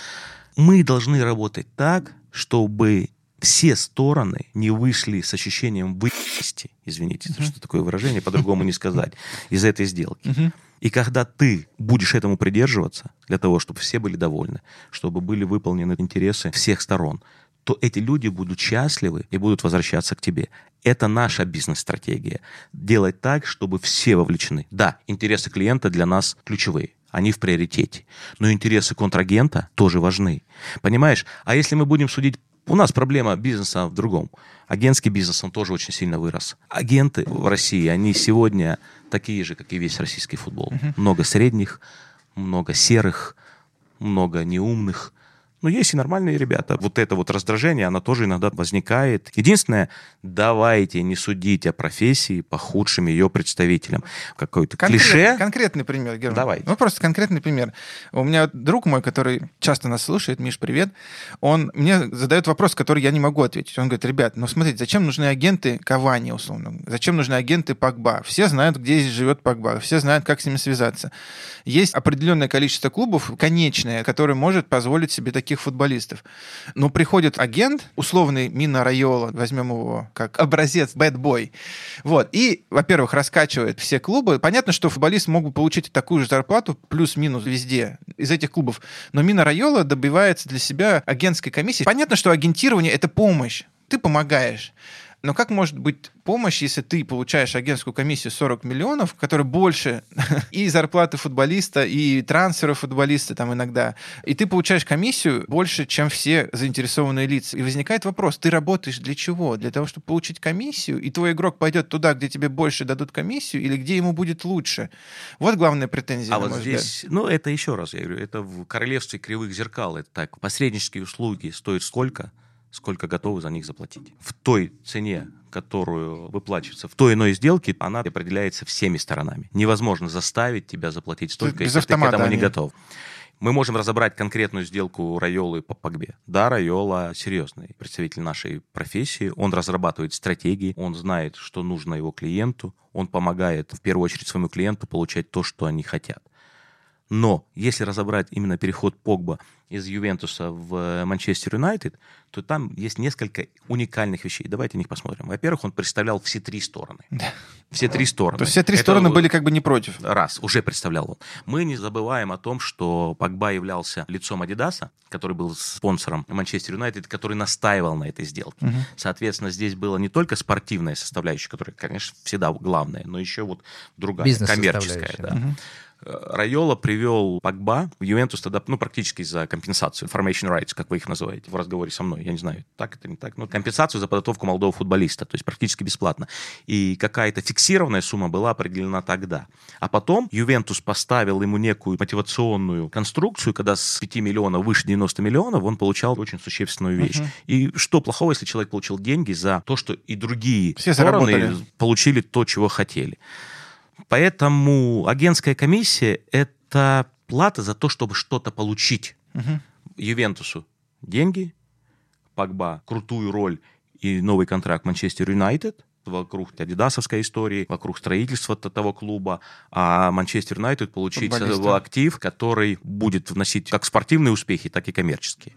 Мы должны работать так, чтобы все стороны не вышли с ощущением выести, извините, uh-huh. что такое выражение, по-другому не сказать, из этой сделки. Uh-huh. И когда ты будешь этому придерживаться, для того, чтобы все были довольны, чтобы были выполнены интересы всех сторон, то эти люди будут счастливы и будут возвращаться к тебе. Это наша бизнес-стратегия. Делать так, чтобы все вовлечены. Да, интересы клиента для нас ключевые. Они в приоритете. Но интересы контрагента тоже важны. Понимаешь? А если мы будем судить у нас проблема бизнеса в другом. Агентский бизнес, он тоже очень сильно вырос. Агенты в России, они сегодня такие же, как и весь российский футбол. Uh-huh. Много средних, много серых, много неумных, но есть и нормальные ребята. Вот это вот раздражение, оно тоже иногда возникает. Единственное, давайте не судить о профессии по худшим ее представителям. Какой-то Конкрет, клише. Конкретный пример, Герман. Давай. Ну, просто конкретный пример. У меня друг мой, который часто нас слушает, Миш, привет, он мне задает вопрос, который я не могу ответить. Он говорит, ребят, ну смотрите, зачем нужны агенты Кавани, условно? Зачем нужны агенты Пакба? Все знают, где здесь живет Пакба, все знают, как с ними связаться. Есть определенное количество клубов, конечное, которое может позволить себе такие таких футболистов. Но приходит агент, условный Мина Райола, возьмем его как образец, boy, вот, и, во-первых, раскачивает все клубы. Понятно, что футболист мог бы получить такую же зарплату, плюс-минус везде, из этих клубов. Но Мина Райола добивается для себя агентской комиссии. Понятно, что агентирование — это помощь. Ты помогаешь. Но как может быть помощь, если ты получаешь агентскую комиссию 40 миллионов, которая больше [laughs] и зарплаты футболиста, и трансфера футболиста там иногда, и ты получаешь комиссию больше, чем все заинтересованные лица. И возникает вопрос, ты работаешь для чего? Для того, чтобы получить комиссию, и твой игрок пойдет туда, где тебе больше дадут комиссию, или где ему будет лучше? Вот главная претензия. А вот здесь, взгляд. ну это еще раз, я говорю, это в королевстве кривых зеркал, это так, посреднические услуги стоят сколько? Сколько готовы за них заплатить. В той цене, которую выплачивается в той иной сделке, она определяется всеми сторонами. Невозможно заставить тебя заплатить столько, Без если ты к этому они... не готов. Мы можем разобрать конкретную сделку Райолы по Погбе. Да, Райола серьезный представитель нашей профессии. Он разрабатывает стратегии, он знает, что нужно его клиенту, он помогает в первую очередь своему клиенту получать то, что они хотят. Но если разобрать именно переход Погба из Ювентуса в э, Манчестер Юнайтед, то там есть несколько уникальных вещей. Давайте на них посмотрим. Во-первых, он представлял все три стороны. Да. Все три стороны. То есть все три Это стороны были как бы не против. Раз, уже представлял он. Мы не забываем о том, что Погба являлся лицом Адидаса, который был спонсором Манчестер Юнайтед, который настаивал на этой сделке. Угу. Соответственно, здесь была не только спортивная составляющая, которая, конечно, всегда главная, но еще вот другая, коммерческая. Да. Угу. Райола привел Пакба в Ювентус тогда, ну, практически за компенсацию, information rights, как вы их называете в разговоре со мной. Я не знаю, так это не так. Но компенсацию за подготовку молодого футболиста, то есть практически бесплатно. И какая-то фиксированная сумма была определена тогда. А потом Ювентус поставил ему некую мотивационную конструкцию, когда с 5 миллионов выше 90 миллионов он получал очень существенную вещь. Uh-huh. И что плохого, если человек получил деньги за то, что и другие Все стороны заработали. получили то, чего хотели. Поэтому агентская комиссия – это плата за то, чтобы что-то получить. Угу. Ювентусу деньги, Пагба крутую роль и новый контракт Манчестер Юнайтед – вокруг адидасовской истории, вокруг строительства того клуба, а Манчестер Юнайтед получить актив, который будет вносить как спортивные успехи, так и коммерческие.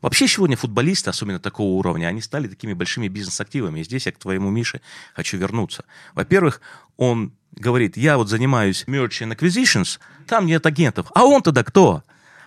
Вообще сегодня футболисты, особенно такого уровня, они стали такими большими бизнес-активами. И здесь я к твоему Мише хочу вернуться. Во-первых, он говорит, я вот занимаюсь merchant acquisitions, там нет агентов. А он тогда кто?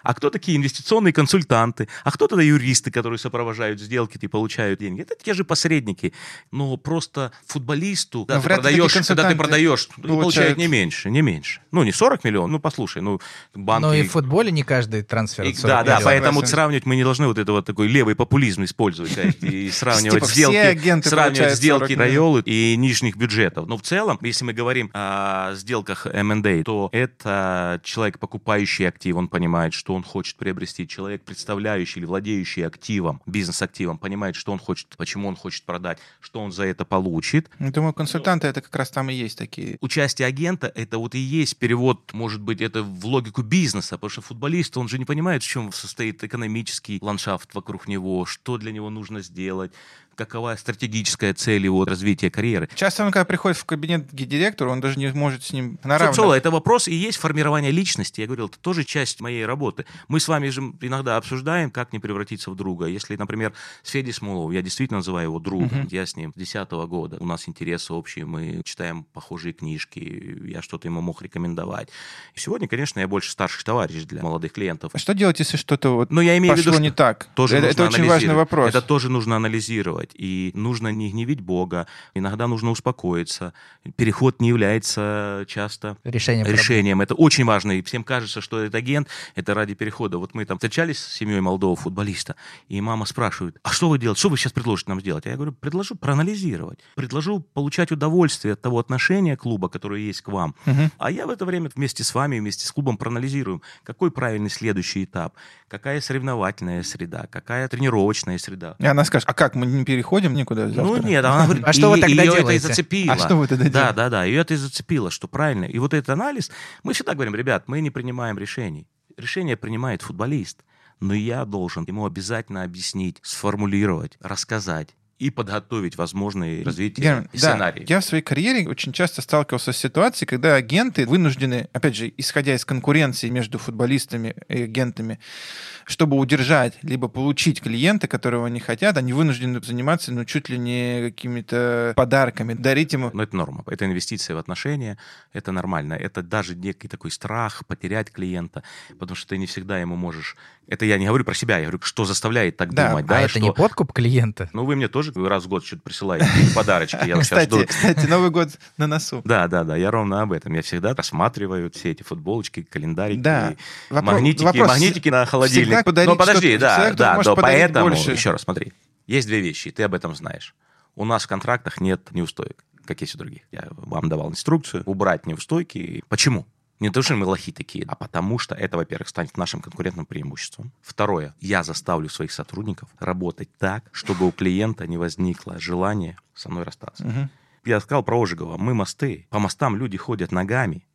А кто такие инвестиционные консультанты, а кто тогда юристы, которые сопровождают сделки и получают деньги. Это те же посредники. Но просто футболисту, когда, ты продаешь, когда ты продаешь, получают... получает не меньше, не меньше. Ну, не 40 миллионов, ну, послушай, ну, банки... Но и в футболе не каждый трансфер и, Да, да, поэтому сравнивать мы не должны вот это вот такой левый популизм использовать и [laughs] сравнивать сделки, сравнивать сделки Райолы и нижних бюджетов. Но в целом, если мы говорим о сделках M&A, то это человек, покупающий актив, он понимает, что он хочет приобрести, человек, представляющий или владеющий активом, бизнес-активом, понимает, что он хочет, почему он хочет продать, что он за это получит. Я думаю, консультанты это как раз там и есть такие. Участие агента — это вот и есть перевод, может быть, это в логику бизнеса, потому что футболист, он же не понимает, в чем состоит экономический ландшафт вокруг него, что для него нужно сделать, какова стратегическая цель его развития карьеры. Часто он, когда приходит в кабинет к директору, он даже не может с ним на равных. Собственно, это вопрос и есть формирование личности. Я говорил, это тоже часть моей работы. Мы с вами же иногда обсуждаем, как не превратиться в друга. Если, например, с Федей Смоловым, я действительно называю его другом, uh-huh. я с ним с 10 года, у нас интересы общие, мы читаем похожие книжки, я что-то ему мог рекомендовать. И сегодня, конечно, я больше старший товарищ для молодых клиентов. А что делать, если что-то вот Но я имею пошло в виду, не так? Тоже это это очень важный вопрос. Это тоже нужно анализировать. И нужно не гневить Бога. Иногда нужно успокоиться. Переход не является часто Решением решением. Это очень важно. И всем кажется, что этот агент — это ради перехода. Вот мы там встречались с семьей молодого футболиста, и мама спрашивает, а что вы делаете? Что вы сейчас предложите нам сделать? А я говорю, предложу проанализировать. Предложу получать удовольствие от того отношения клуба, которое есть к вам. Мгм. А я в это время вместе с вами, вместе с клубом проанализируем, какой правильный следующий этап, какая соревновательная среда, какая тренировочная среда. И она скажет, а как, мы не переходим никуда завтра? Ну нет, она говорит, [laughs] А что вы тогда её это и делаете? зацепило. А что вы тогда Да, делаете? да, да, ее это и зацепило, что правильно. И вот этот анализ, мы всегда говорим, ребят, мы не принимаем решений. Решение принимает футболист, но я должен ему обязательно объяснить, сформулировать, рассказать и подготовить возможные развития Герман, и да, я в своей карьере очень часто сталкивался с ситуацией, когда агенты вынуждены, опять же, исходя из конкуренции между футболистами и агентами, чтобы удержать либо получить клиента, которого они хотят, они вынуждены заниматься, ну, чуть ли не какими-то подарками, дарить ему. Но это норма. Это инвестиция в отношения, это нормально. Это даже некий такой страх потерять клиента, потому что ты не всегда ему можешь... Это я не говорю про себя, я говорю, что заставляет так Да, думать. А да, это что... не подкуп клиента? Ну, вы мне тоже раз в год что-то присылаете, подарочки. Я [laughs] сейчас Кстати, жду. кстати, Новый год на носу. [laughs] Да, да, да, я ровно об этом. Я всегда рассматриваю все эти футболочки, календарики, Да. Вопро- магнитики, вопрос магнитики на холодильник. Но подожди, да, да, да, поэтому, больше. еще раз смотри, есть две вещи, и ты об этом знаешь. У нас в контрактах нет неустоек, как есть у других. Я вам давал инструкцию убрать неустойки. Почему? Не то, что мы лохи такие, а потому что это, во-первых, станет нашим конкурентным преимуществом. Второе, я заставлю своих сотрудников работать так, чтобы у клиента не возникло желания со мной расстаться. Мгм. Я сказал про Ожегова. Мы мосты. По мостам люди ходят ногами.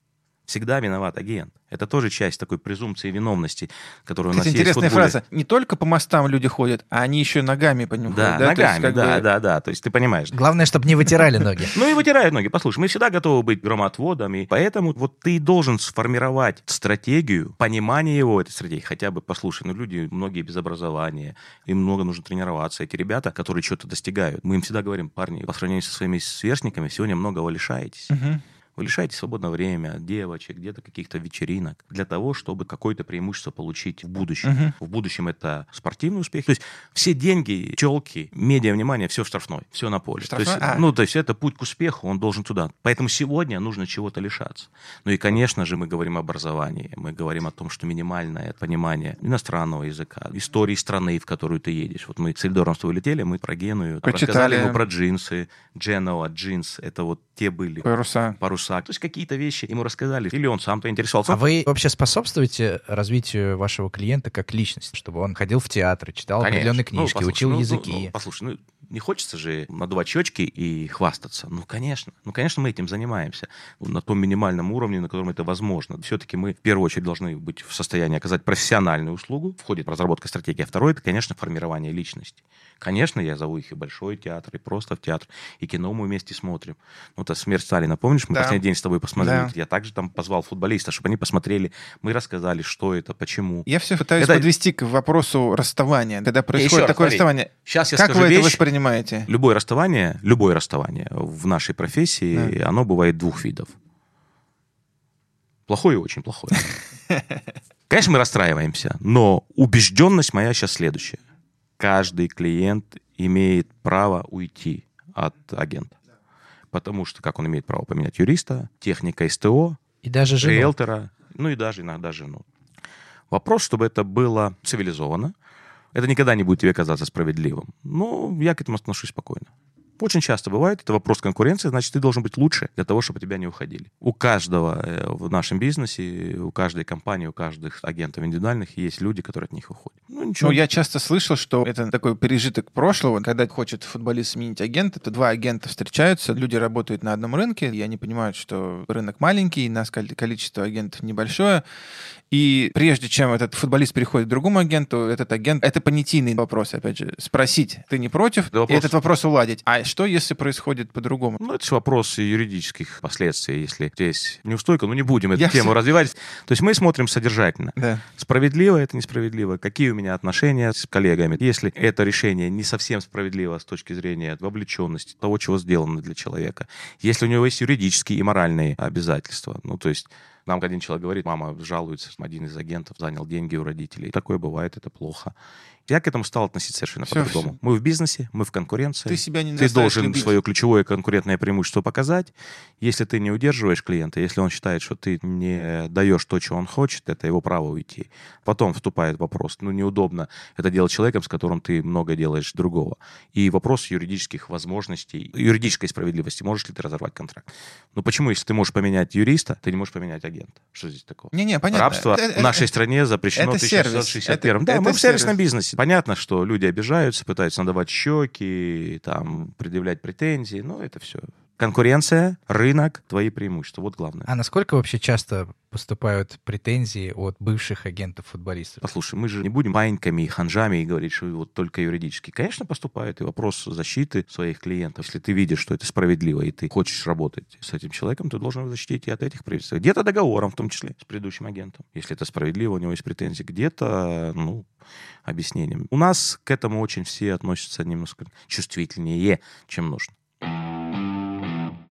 Всегда виноват агент. Это тоже часть такой презумпции виновности, которая у нас Кстати, есть в интересная фраза. Не только по мостам люди ходят, а они еще и ногами по ним Да, ходят. Есть, ногами, как да, бы- да, да. То есть ты понимаешь. Главное, чтобы не вытирали ноги. [laughs] Ну и вытирают ноги. Послушай, мы всегда готовы быть громоотводами. Поэтому вот ты должен сформировать стратегию, понимание его этой стратегии. Хотя бы, послушай, ну люди, многие без образования, им много нужно тренироваться. Эти ребята, которые что-то достигают, мы им всегда говорим, парни, по сравнению со своими сверстниками, сегодня многого лишаетесь. Вы лишаете свободное время, девочек, где-то каких-то вечеринок для того, чтобы какое-то преимущество получить в будущем. Мгм. В будущем это спортивный успех. То есть все деньги, челки, медиа, внимание, все штрафной, все на поле. То Штрафной? есть, А. Ну, то есть это путь к успеху, он должен туда. Поэтому сегодня нужно чего-то лишаться. Ну и, конечно же, мы говорим об образовании, мы говорим о том, что минимальное понимание иностранного языка, истории страны, в которую ты едешь. Вот мы с Эльдором с тобой летели, мы про Геную, Почитали. рассказали ему про джинсы, Genoa, джинс, это вот те были Паруса. паруса. То есть какие-то вещи ему рассказали. Или он сам-то интересовался. А вы вообще способствуете развитию вашего клиента как личности, чтобы он ходил в театр, читал Конечно. определенные Ну, книжки, послушай, учил ну, ну, языки? ну, послушай, ну, не хочется же надувать щечки и хвастаться. Ну, конечно. Ну, конечно, мы этим занимаемся. На том минимальном уровне, на котором это возможно. Все-таки мы в первую очередь должны быть в состоянии оказать профессиональную услугу. Входит разработка стратегии. А второе, это, конечно, формирование личности. Конечно, я зову их и большой театр, и просто в театр, и кино мы вместе смотрим. Ну, это «Смерть Сталина», помнишь, мы Да. последний день с тобой посмотрели? Да. Я также там позвал футболистов, чтобы они посмотрели. Мы рассказали, что это, почему. Я все пытаюсь Это- подвести к вопросу расставания. Когда происходит раз, такое смотри. расставание, Сейчас я как скажу вы это вещь. воспринимаете? Любое расставание, любое расставание в нашей профессии, оно бывает двух видов. Плохое и очень плохое. [laughs] Конечно, мы расстраиваемся, но убежденность моя сейчас следующая. Каждый клиент имеет право уйти от агента. Потому что как он имеет право поменять юриста, техника СТО, И даже жену. риэлтора, ну и даже иногда жену. Вопрос, чтобы это было цивилизованно. Это никогда не будет тебе казаться справедливым. Но я к этому отношусь спокойно. Очень часто бывает, это вопрос конкуренции, значит, ты должен быть лучше для того, чтобы тебя не уходили. У каждого э, в нашем бизнесе, у каждой компании, у каждых агентов индивидуальных есть люди, которые от них уходят. Ну, ничего. Ну, я часто слышал, что это такой пережиток прошлого. Когда хочет футболист сменить агента, то два агента встречаются, люди работают на одном рынке, и они понимают, что рынок маленький, у нас количество агентов небольшое, и прежде чем этот футболист переходит к другому агенту, этот агент... Это понятийный вопрос, опять же. Спросить, ты не против? Да, вопрос... И этот вопрос уладить. А что, если происходит по-другому? Ну, это же вопрос юридических последствий. Если здесь неустойка, ну, не будем эту Я тему все... развивать. То есть мы смотрим содержательно. Да. Справедливо это несправедливо? Какие у меня отношения с коллегами? Если это решение не совсем справедливо с точки зрения вовлеченности, того, чего сделано для человека, если у него есть юридические и моральные обязательства, ну, то есть нам один человек говорит, мама жалуется, один из агентов занял деньги у родителей. Такое бывает, это плохо. Я к этому стал относиться совершенно по-другому. Мы в бизнесе, мы в конкуренции. Ты себя не Ты должен любить. свое ключевое конкурентное преимущество показать. Если ты не удерживаешь клиента, если он считает, что ты не даешь то, что он хочет, это его право уйти. Потом вступает вопрос, ну, неудобно это делать человеком, с которым ты много делаешь другого. И вопрос юридических возможностей, юридической справедливости. Можешь ли ты разорвать контракт? Ну, почему, если ты можешь поменять юриста, ты не можешь поменять агента? Что здесь такого? Не-не, понятно. Рабство это, в нашей это, стране запрещено это в 1661. Это, да, это мы в сервисном бизнесе. Понятно, что люди обижаются, пытаются надавать щеки, там, предъявлять претензии, но это все конкуренция, рынок, твои преимущества. Вот главное. А насколько вообще часто поступают претензии от бывших агентов футболистов? Послушай, мы же не будем маиньками и ханжами и говорить, что вот только юридически. Конечно, поступают. И вопрос защиты своих клиентов. Если ты видишь, что это справедливо, и ты хочешь работать с этим человеком, ты должен защитить и от этих правительств. Где-то договором, в том числе, с предыдущим агентом. Если это справедливо, у него есть претензии. Где-то, ну, объяснением. У нас к этому очень все относятся немножко чувствительнее, чем нужно.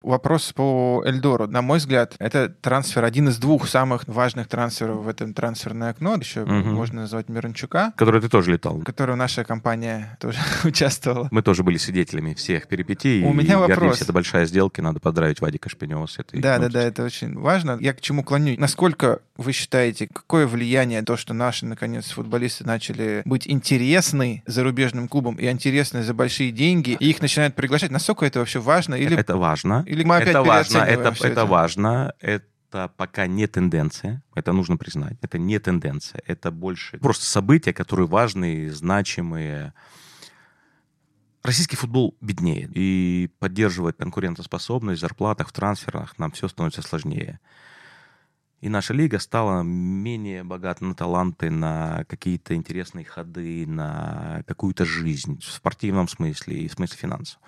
Вопрос по Эльдору. На мой взгляд, это трансфер, один из двух самых важных трансферов в этом трансферное окно. Еще угу. можно назвать Мирончука. Который ты тоже летал. Которую наша компания тоже [laughs] участвовала. Мы тоже были свидетелями всех перипетий. У меня вопрос. Гордимся. Это большая сделка, надо поздравить Вадика Шпинева с этой. Да, да, да, это очень важно. Я к чему клоню? Насколько вы считаете, какое влияние то, что наши, наконец, футболисты начали быть интересны зарубежным клубам и интересны за большие деньги, и их начинают приглашать, насколько это вообще важно? Или... Это важно. Или мы опять это важно, это, это, это важно, это пока не тенденция, это нужно признать, это не тенденция, это больше просто события, которые важные, значимые. Российский футбол беднеет, и поддерживать конкурентоспособность в зарплатах, в трансферах нам все становится сложнее. И наша лига стала менее богата на таланты, на какие-то интересные ходы, на какую-то жизнь в спортивном смысле и в смысле финансов.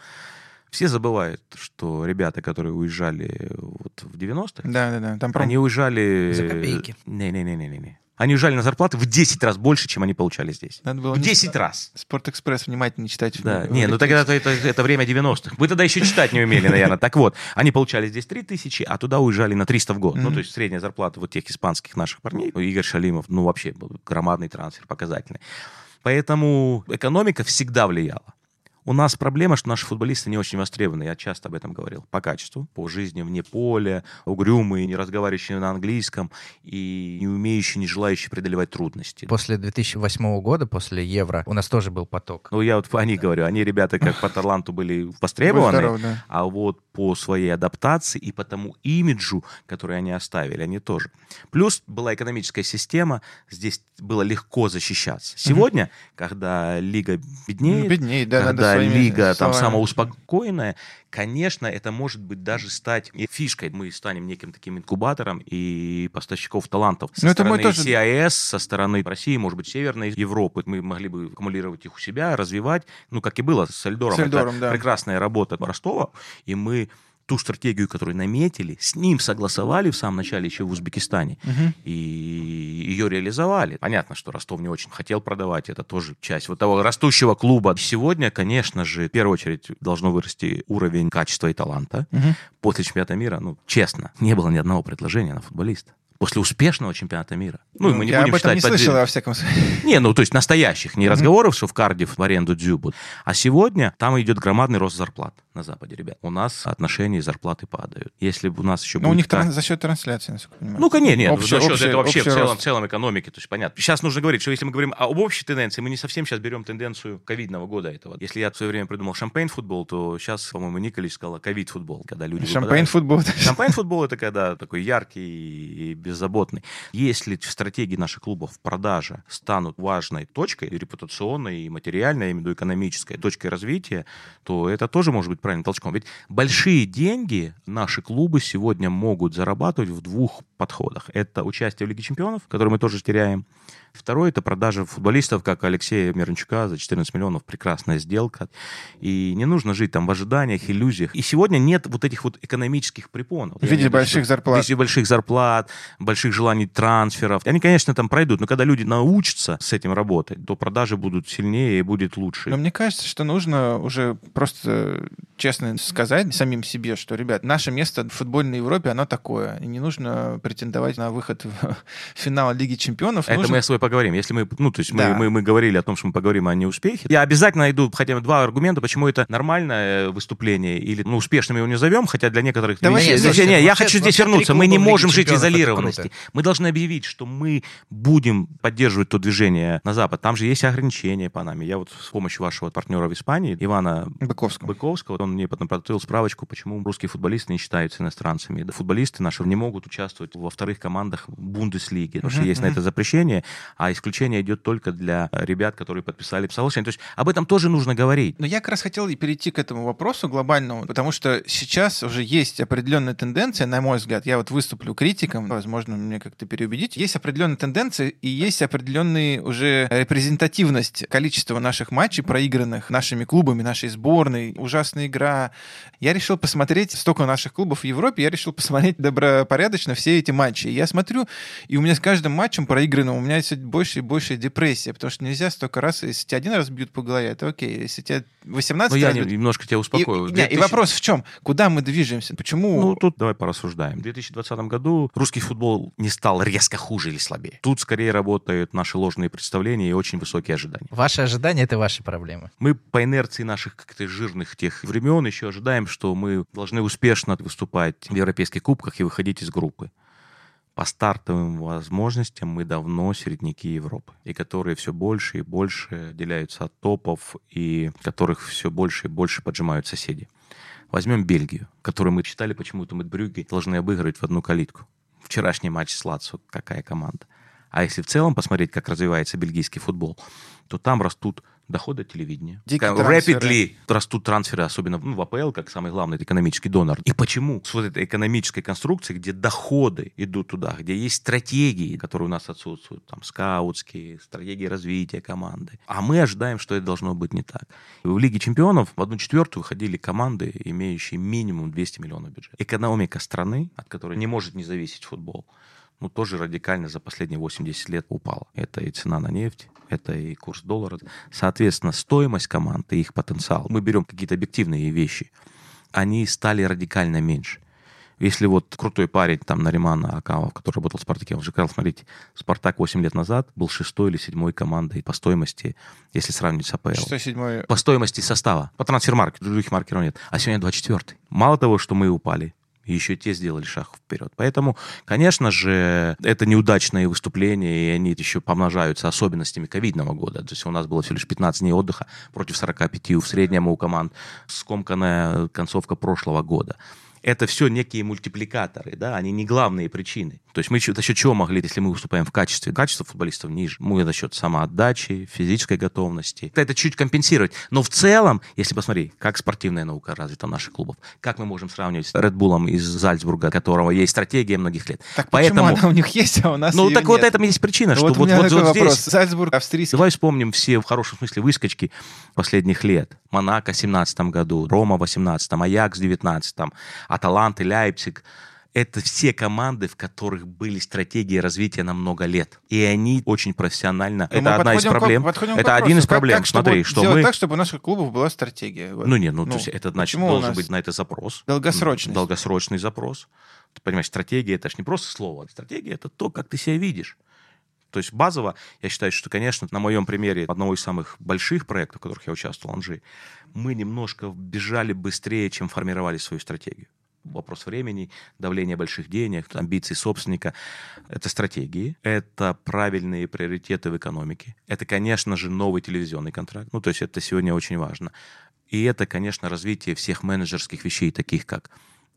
Все забывают, что ребята, которые уезжали вот в 90-х, да, да, да. Там пром... они уезжали... За копейки. Не-не-не-не-не. Они уезжали на зарплаты в 10 раз больше, чем они получали здесь. Надо было в 10 не... раз. Спортэкспресс внимательно читать. Да, не, ну тогда это, это, это время 90-х. Вы тогда еще читать не умели, наверное. Так вот, они получали здесь 3 тысячи, а туда уезжали на 300 в год. Mm-hmm. Ну, то есть средняя зарплата вот тех испанских наших парней. Игорь Шалимов, ну, вообще громадный трансфер, показательный. Поэтому экономика всегда влияла. У нас проблема, что наши футболисты не очень востребованы. Я часто об этом говорил. По качеству, по жизни вне поля, угрюмые, не разговаривающие на английском и не умеющие, не желающие преодолевать трудности. После 2008 года, после Евро, у нас тоже был поток. Ну, я вот по них говорю. Они, ребята, как по таланту были востребованы, здоров, да. а вот по своей адаптации и по тому имиджу, который они оставили, они тоже. Плюс была экономическая система, здесь было легко защищаться. Сегодня, угу. когда лига беднеет, ну, беднеет да, когда лига там самоуспокоенная, конечно, это может быть даже стать фишкой. Мы станем неким таким инкубатором и поставщиков талантов. Со Но стороны это тоже... CIS, со стороны России, может быть, Северной Европы. Мы могли бы аккумулировать их у себя, развивать. Ну, как и было с Эльдором. С Эльдором это да. прекрасная работа Ростова. И мы ту стратегию, которую наметили, с ним согласовали в самом начале еще в Узбекистане, угу. и ее реализовали. Понятно, что Ростов не очень хотел продавать, это тоже часть вот того растущего клуба. Сегодня, конечно же, в первую очередь должно вырасти уровень качества и таланта. Угу. После чемпионата мира, ну, честно, не было ни одного предложения на футболиста после успешного чемпионата мира. Ну, ну мы не я будем об этом не слышал, во всяком случае. [laughs] Не, ну, то есть настоящих, не разговоров, что в Кардив в аренду Дзюбут. А сегодня там идет громадный рост зарплат. На Западе, ребят. У нас отношения и зарплаты падают. Если у нас еще Ну, у будет них так- тран- за счет трансляции, насколько я понимаю. Ну, конечно, нет, Общий- за счет общий- это вообще в целом, рост. в целом экономики, то есть понятно. Сейчас нужно говорить, что если мы говорим об общей тенденции, мы не совсем сейчас берем тенденцию ковидного года этого. Если я в свое время придумал шампейн-футбол, то сейчас, по-моему, Николич сказал ковид-футбол, когда люди Шампейн выпадают. футбол. Шампейн-футбол это когда такой яркий и беззаботный. Если в стратегии наших клубов продажа станут важной точкой, и репутационной, и материальной, я имею в виду экономической точкой развития, то это тоже может быть правильным толчком. Ведь большие деньги наши клубы сегодня могут зарабатывать в двух подходах. Это участие в Лиге чемпионов, которое мы тоже теряем. Второе – это продажа футболистов, как Алексея Мирончука за 14 миллионов. Прекрасная сделка. И не нужно жить там в ожиданиях, иллюзиях. И сегодня нет вот этих вот экономических препонов. В виде больших зарплат. В виде больших зарплат, больших желаний трансферов. Они, конечно, там пройдут, но когда люди научатся с этим работать, то продажи будут сильнее и будет лучше. Но мне кажется, что нужно уже просто честно сказать самим себе, что, ребят, наше место в футбольной Европе, оно такое. И не нужно претендовать на выход в [laughs] финал Лиги Чемпионов. Это Нужно- мы с тобой поговорим. Если мы, ну, то есть Да. мы, мы, мы говорили о том, что мы поговорим о неуспехе. Я обязательно найду хотя бы два аргумента, почему это нормальное выступление или, ну, успешным его не назовем, хотя для некоторых... Давай, вещей- нет, Не, слушайте, не, я вообще- хочу здесь вернуться. Мы не можем жить в изолированности. Мы должны объявить, что мы будем поддерживать то движение на Запад. Там же есть ограничения по нами. Я вот с помощью вашего партнера в Испании, Ивана Быковского. Быковского, он мне потом подготовил справочку, почему русские футболисты не считаются иностранцами. Да, футболисты наши не могут участвовать во вторых командах Бундеслиги, потому что есть на это запрещение, а исключение идет только для ребят, которые подписали соглашение. То есть об этом тоже нужно говорить. Но я как раз хотел перейти к этому вопросу глобальному, потому что сейчас уже есть определенная тенденция, на мой взгляд, я вот выступлю критиком, возможно, мне как-то переубедить, есть определенная тенденция и есть определенная уже репрезентативность количества наших матчей, проигранных нашими клубами, нашей сборной, ужасная игра. Я решил посмотреть столько наших клубов в Европе, я решил посмотреть добропорядочно все эти матчи. Я смотрю, и у меня с каждым матчем проигранным у меня все больше и больше депрессия, потому что нельзя столько раз, если тебя один раз бьют по голове, это окей, если тебя 18 Но я раз не- бьют- немножко тебя успокою. и- не, и 2000 вопрос в чем? Куда мы движемся? Почему? Ну, тут давай порассуждаем. В 2020 году русский футбол не стал резко хуже или слабее. Тут скорее работают наши ложные представления и очень высокие ожидания. Ваши ожидания — это ваши проблемы. Мы по инерции наших как-то жирных тех времен еще ожидаем, что мы должны успешно выступать в европейских кубках и выходить из группы. По стартовым возможностям мы давно середняки Европы, и которые все больше и больше отделяются от топов, и которых все больше и больше поджимают соседи. Возьмем Бельгию, которую мы считали почему-то мы Брюги должны обыгрывать в одну калитку. Вчерашний матч с Лацо, какая команда. А если в целом посмотреть, как развивается бельгийский футбол, то там растут доходы от телевидения. Дикие Как- трансферы. Rapidly растут трансферы, особенно ну, в АПЛ, как самый главный экономический донор. И почему? С вот этой экономической конструкцией, где доходы идут туда, где есть стратегии, которые у нас отсутствуют, там, скаутские, стратегии развития команды. А мы ожидаем, что это должно быть не так. В Лиге чемпионов в одну четвертую выходили команды, имеющие минимум 200 миллионов бюджета. Экономика страны, от которой не может не зависеть футбол, ну, тоже радикально за последние 80 лет упала. Это и цена на нефть, это и курс доллара. Соответственно, стоимость команд и их потенциал. Мы берем какие-то объективные вещи. Они стали радикально меньше. Если вот крутой парень, там, Нариман Акамов, который работал в «Спартаке», он же сказал, смотрите, «Спартак» 8 лет назад был шестой или седьмой командой по стоимости, если сравнивать с АПЛ. Шестой, седьмой. По стоимости состава. По трансфер-маркету, других маркеров нет. А сегодня 24 Мало того, что мы упали, еще те сделали шаг вперед. Поэтому, конечно же, это неудачные выступления, и они еще помножаются особенностями ковидного года. То есть у нас было всего лишь 15 дней отдыха против 45 в среднем у команд. Скомканная концовка прошлого года. Это все некие мультипликаторы, да, они не главные причины. То есть мы за счет чего могли, если мы выступаем в качестве, качество футболистов ниже, мы за счет самоотдачи, физической готовности. Это чуть компенсировать. Но в целом, если посмотреть, как спортивная наука развита в наших клубах, как мы можем сравнивать с Red Bull из Зальцбурга, которого есть стратегия многих лет. Так Поэтому, почему она у них есть, а у нас ну так вот нет? это есть причина, что вот, вот, вот, вот вопрос. здесь Зальцбург, австрийский. Давай вспомним все в хорошем смысле выскочки последних лет. Монако в 17 году, Рома в 18 Аякс в 19 Аталант и Лейпциг. Это все команды, в которых были стратегии развития на много лет. И они очень профессионально... Ну, мы это одна из к- проблем. к это вопросу. один из Как- проблем. как, чтобы Смотри, что мы... так, чтобы у наших клубов была стратегия. Вот. Ну, не, ну, Ну, то есть это значит, должен быть на это запрос. долгосрочность? Долгосрочный запрос. Ты понимаешь, стратегия это же не просто слово. Стратегия это то, как ты себя видишь. То есть базово я считаю, что, конечно, на моем примере одного из самых больших проектов, в которых я участвовал, Анжи, мы немножко бежали быстрее, чем формировали свою стратегию вопрос времени, давление больших денег, амбиций собственника. Это стратегии, это правильные приоритеты в экономике. Это, конечно же, новый телевизионный контракт. Ну, то есть это сегодня очень важно. И это, конечно, развитие всех менеджерских вещей, таких как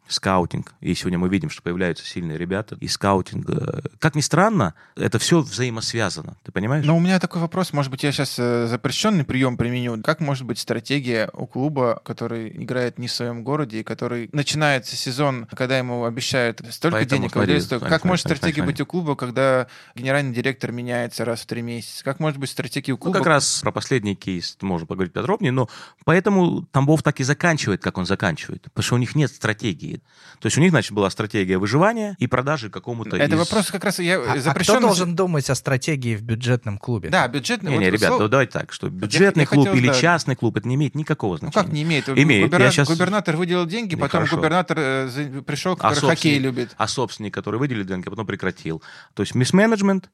скаутинг. И сегодня мы видим, что появляются сильные ребята. И скаутинг. Э, как ни странно, это все взаимосвязано. Ты понимаешь? Но у меня такой вопрос. Может быть, я сейчас э, запрещенный прием применю. Как может быть стратегия у клуба, который играет не в своем городе и который начинается сезон, когда ему обещают столько Поэтому денег, смотри, смотри, Как может смотри, стратегия смотри. быть у клуба, когда генеральный директор меняется раз в три месяца? Как может быть стратегия у Ну, клуба? как раз про последний кейс можно поговорить подробнее, но поэтому Тамбов так и заканчивает, как он заканчивает, потому что у них нет стратегии. То есть у них, значит, была стратегия выживания и продажи какому-то Это из- вопрос как раз я А, а кто должен думать о стратегии в бюджетном клубе? Да, бюджетный. Не, вот не, ребят, слово- ну давайте так, что бюджетный я клуб хотел, или да. частный клуб, это не имеет никакого Ну значения. как не имеет? Имеет. Губерна- Я щас- Губернатор выделил деньги, Не, потом хорошо. губернатор э, пришел, А который хоккей собственник- любит. А собственник, который выделил деньги, а потом прекратил. То есть мисс-менеджмент,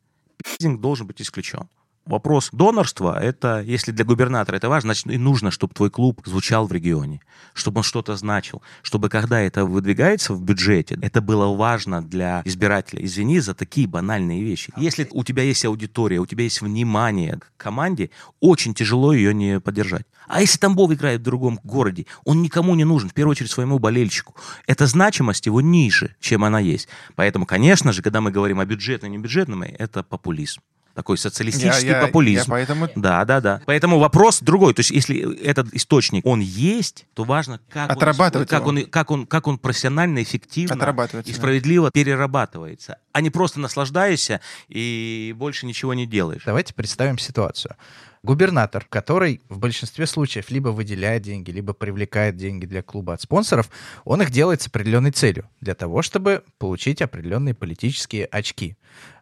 должен быть исключен. Вопрос донорства, это, если для губернатора это важно, значит и нужно, чтобы твой клуб звучал в регионе, чтобы он что-то значил, чтобы когда это выдвигается в бюджете, это было важно для избирателя. Извини за такие банальные вещи. Если у тебя есть аудитория, у тебя есть внимание к команде, очень тяжело ее не поддержать. А если Тамбов играет в другом городе, он никому не нужен, в первую очередь своему болельщику. Эта значимость его ниже, чем она есть. Поэтому, конечно же, когда мы говорим о бюджетном и небюджетном, это популизм. Такой социалистический Я- я- популизм. я поэтому- Да, да, да. Поэтому вопрос другой. То есть, если этот источник, он есть, то важно, как, Отрабатывать он, как, его. он, как, он, как он профессионально, эффективно и да. справедливо перерабатывается. А не просто наслаждаешься и больше ничего не делаешь. Давайте представим ситуацию. Губернатор, который в большинстве случаев либо выделяет деньги, либо привлекает деньги для клуба от спонсоров, он их делает с определенной целью, для того, чтобы получить определенные политические очки.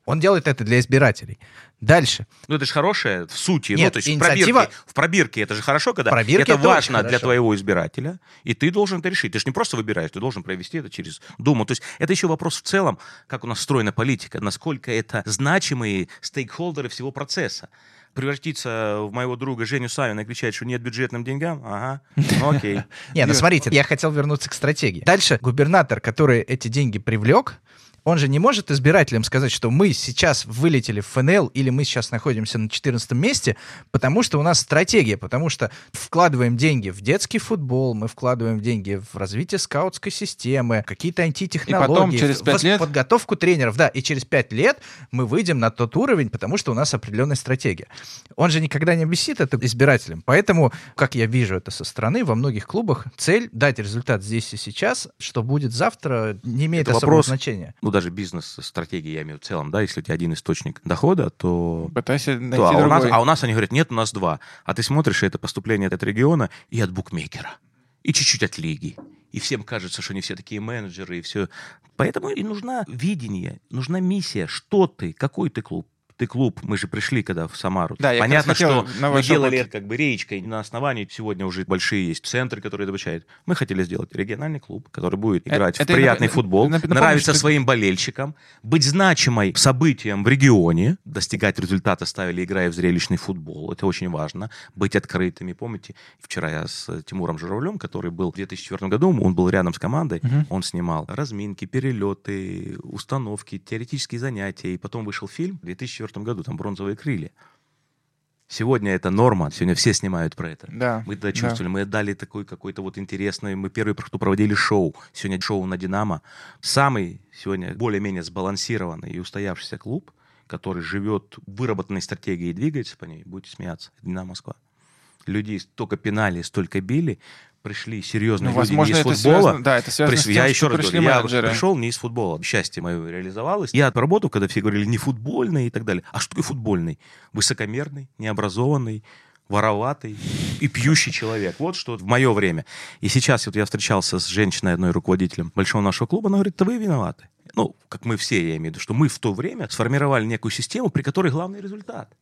Он делает это для избирателей. Дальше. Ну, это же хорошее в сути. ну, Нет, то есть инициатива- в, пробирке, в пробирке это же хорошо, когда Пробирке это важно для твоего избирателя, и ты должен это решить. Ты же не просто выбираешь, ты должен провести это через Думу. То есть это еще вопрос в целом, как у нас встроена политика, насколько это значимые стейкхолдеры всего процесса. Превратиться в моего друга Женю Савина и кричать, что нет бюджетным деньгам, ага, ну окей. [laughs] Не, ну смотрите, я хотел вернуться к стратегии. Дальше губернатор, который эти деньги привлек, он же не может избирателям сказать, что мы сейчас вылетели в ФНЛ или мы сейчас находимся на 14 месте, потому что у нас стратегия, потому что вкладываем деньги в детский футбол, мы вкладываем деньги в развитие скаутской системы, какие-то антитехнологии, И потом через в пять лет- подготовку тренеров, да, и через 5 лет мы выйдем на тот уровень, потому что у нас определенная стратегия. Он же никогда не объяснит это избирателям, поэтому, как я вижу это со стороны, во многих клубах цель дать результат здесь и сейчас, что будет завтра, не имеет Это особого вопрос- значения. Ну, даже бизнес-стратегии, я имею в виду в целом, да, если у тебя один источник дохода, то Пытайся найти Да, а, у нас, другой. а у нас они говорят, нет, у нас два. А ты смотришь, и это поступление от региона и от букмекера. И чуть-чуть от лиги. И всем кажется, что они все такие менеджеры и все. Поэтому и нужна видение, нужна миссия. Что ты, какой ты клуб? Ты клуб, мы же пришли когда в Самару. Да, я Понятно, что на мы делали это как бы речкой на основании. Сегодня уже большие есть центры, которые это обучают. Мы хотели сделать региональный клуб, который будет Э, играть это в приятный нап- футбол, нап- напомнишь, нравиться что- своим болельщикам, быть значимой событием в регионе, достигать результата ставили, играя в зрелищный футбол. Это очень важно. Быть открытыми. Помните, вчера я с Тимуром Журавлем, который был в 2004 году, он был рядом с командой, он снимал разминки, перелеты, установки, теоретические занятия, и потом вышел фильм в 2004 году, там «Бронзовые крылья». Сегодня это норма, сегодня все снимают про это. Да, Мы это да. чувствовали, мы дали такой какой-то вот интересный, мы первые, кто проводили шоу. Сегодня шоу на «Динамо». Самый сегодня более-менее сбалансированный и устоявшийся клуб, который живет выработанной стратегией и двигается по ней, будете смеяться, «Динамо Москва». Людей столько пинали, столько били, пришли серьезные Ну, люди возможно, не из это футбола. связано, да, это связано Приш- с тем, я еще раз говорю, я менеджеры. пришел не из футбола. Счастье мое реализовалось. Я поработал, когда все говорили не футбольный и так далее. А что такое футбольный? Высокомерный, необразованный, вороватый и пьющий человек. Вот что в мое время. И сейчас вот я встречался с женщиной, одной руководителем большого нашего клуба, она говорит, да вы виноваты. Ну, как мы все, я имею в виду, что мы в то время сформировали некую систему, при которой главный результат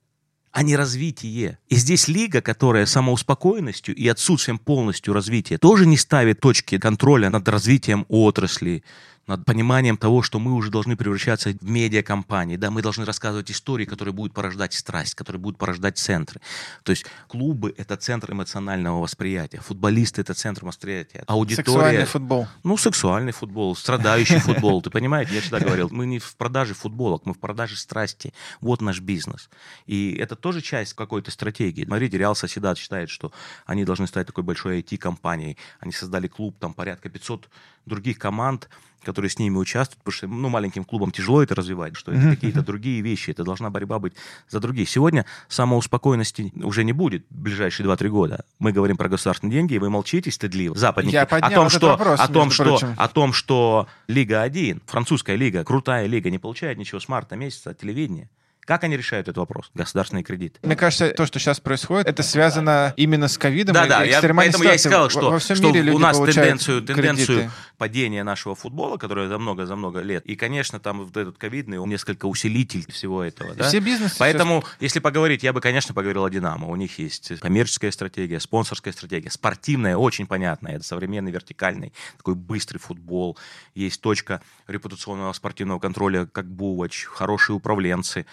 а не развитие. И здесь лига, которая самоуспокоенностью и отсутствием полностью развития, тоже не ставит точки контроля над развитием отрасли, над пониманием того, что мы уже должны превращаться в медиакомпании, да, мы должны рассказывать истории, которые будут порождать страсть, которые будут порождать центры. То есть клубы — это центр эмоционального восприятия, футболисты — это центр восприятия, аудитория... Сексуальный футбол. Ну, сексуальный футбол, страдающий футбол, ты понимаешь? Я всегда говорил, мы не в продаже футболок, мы в продаже страсти. Вот наш бизнес. И это тоже часть какой-то стратегии. Смотрите, Реал Соседат считает, что они должны стать такой большой IT-компанией. Они создали клуб, там порядка 500 других команд, которые с ними участвуют, потому что ну, маленьким клубам тяжело это развивать, что это какие-то другие вещи, это должна борьба быть за других. Сегодня самоуспокоенности уже не будет в ближайшие 2-3 года. Мы говорим про государственные деньги, и вы молчите стыдливо, западники, Я о том, что, вопрос, о, том, что, о том, что Лига 1, французская лига, крутая лига, не получает ничего с марта месяца от телевидения. Как они решают этот вопрос? Государственные кредиты. Мне кажется, то, что сейчас происходит, это связано именно с ковидом. Да, да, я, поэтому я и сказал, что, во, всем что мире у нас тенденцию, тенденцию кредиты. падения нашего футбола, которая за много, за много лет. И, конечно, там вот этот ковидный, он несколько усилитель всего этого. Да? Все бизнесы Поэтому, если поговорить, я бы, конечно, поговорил о «Динамо». У них есть коммерческая стратегия, спонсорская стратегия, спортивная, очень понятная. Это современный вертикальный, такой быстрый футбол. Есть точка репутационного спортивного контроля, как Бувач, хорошие управленцы.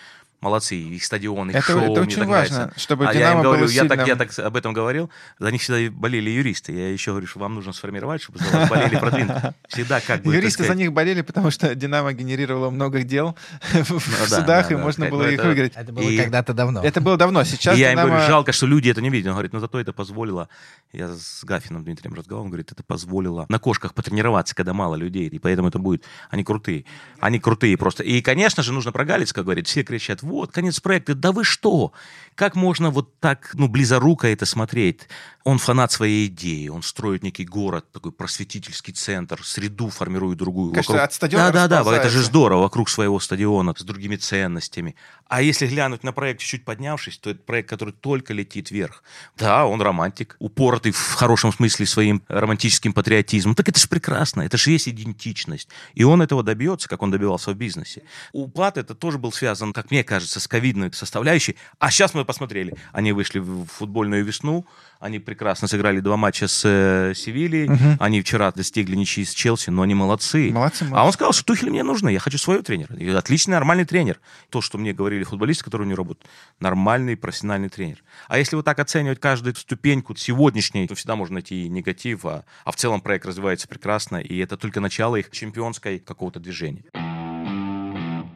Молодцы, их стадионы, их Это- шоу, это мне очень так важно, нравится. чтобы а я «Динамо» им говорю, я, так, я так об этом говорил, за них всегда болели юристы. Я еще говорю, что вам нужно сформировать, чтобы за вас болели продвинутые. [laughs] Всегда как бы... Юристы за них болели, потому что «Динамо» генерировало много дел [laughs] в Ну да, судах, да, и да, можно было ну их это- выиграть. Это было И- когда-то давно. Это было давно. Сейчас И я им говорю, жалко, что люди это не видят. Он говорит, ну зато это позволило, я с Гафином Дмитрием разговаривал, он говорит, это позволило на кошках потренироваться, когда мало людей, и поэтому это будет, они крутые. Они крутые просто. И, конечно же, нужно про Галицка говорить. Все кричат, вот, конец проекта, да вы что? Как можно вот так, ну, близоруко это смотреть? Он фанат своей идеи, он строит некий город, такой просветительский центр, среду формирует другую. Кажется, от стадиона Да, да, да, это же здорово, вокруг своего стадиона, с другими ценностями. А если глянуть на проект чуть-чуть поднявшись, то это проект, который только летит вверх. Да, он романтик, упоротый в хорошем смысле своим романтическим патриотизмом. Так это же прекрасно, это же есть идентичность. И он этого добьется, как он добивался в бизнесе. Упад это тоже был связан, как мне кажется, с ковидной составляющей. А сейчас мы посмотрели, они вышли в футбольную весну, они прекрасно сыграли два матча с э, Севильей, они вчера достигли ничьи с Челси, но они молодцы. Молодцы, А молодцы. он сказал, что Тухель мне нужно, я хочу своего тренера. И отличный, нормальный тренер. То, что мне говорили футболисты, которые у него работают. Нормальный, профессиональный тренер. А если вот так оценивать каждую ступеньку сегодняшней, то всегда можно найти и негатив, а, а в целом проект развивается прекрасно, и это только начало их чемпионской какого-то движения.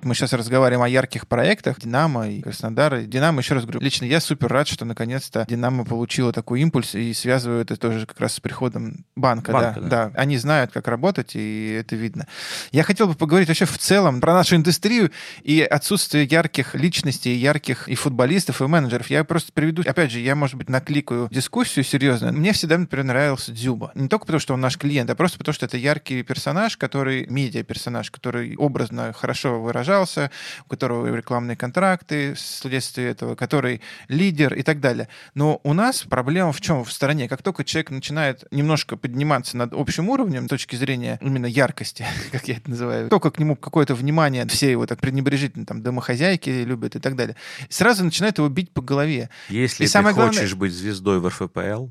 Мы сейчас разговариваем о ярких проектах Динамо и Краснодара. Динамо, еще раз говорю, лично я супер рад, что наконец-то Динамо получила такой импульс и связываю это тоже как раз с приходом банка. Банка, да, да. да. Они знают, как работать, и это видно. Я хотел бы поговорить вообще в целом про нашу индустрию и отсутствие ярких личностей, ярких и футболистов, и менеджеров. Я просто приведу, опять же, я, может быть, накликаю дискуссию серьезно. Мне всегда, например, нравился Дзюба. Не только потому, что он наш клиент, а просто потому, что это яркий персонаж, который, медиа-персонаж, который образно хорошо выражался, у которого рекламные контракты вследствие этого, который лидер и так далее. Но у нас проблема в чем? В стороне. Как только человек начинает немножко подниматься над общим уровнем с точки зрения именно яркости, [laughs] как я это называю, только к нему какое-то внимание, все его так пренебрежительно, там, домохозяйки любят и так далее, сразу начинает его бить по голове. Если И ты самое главное- хочешь быть звездой в РФПЛ,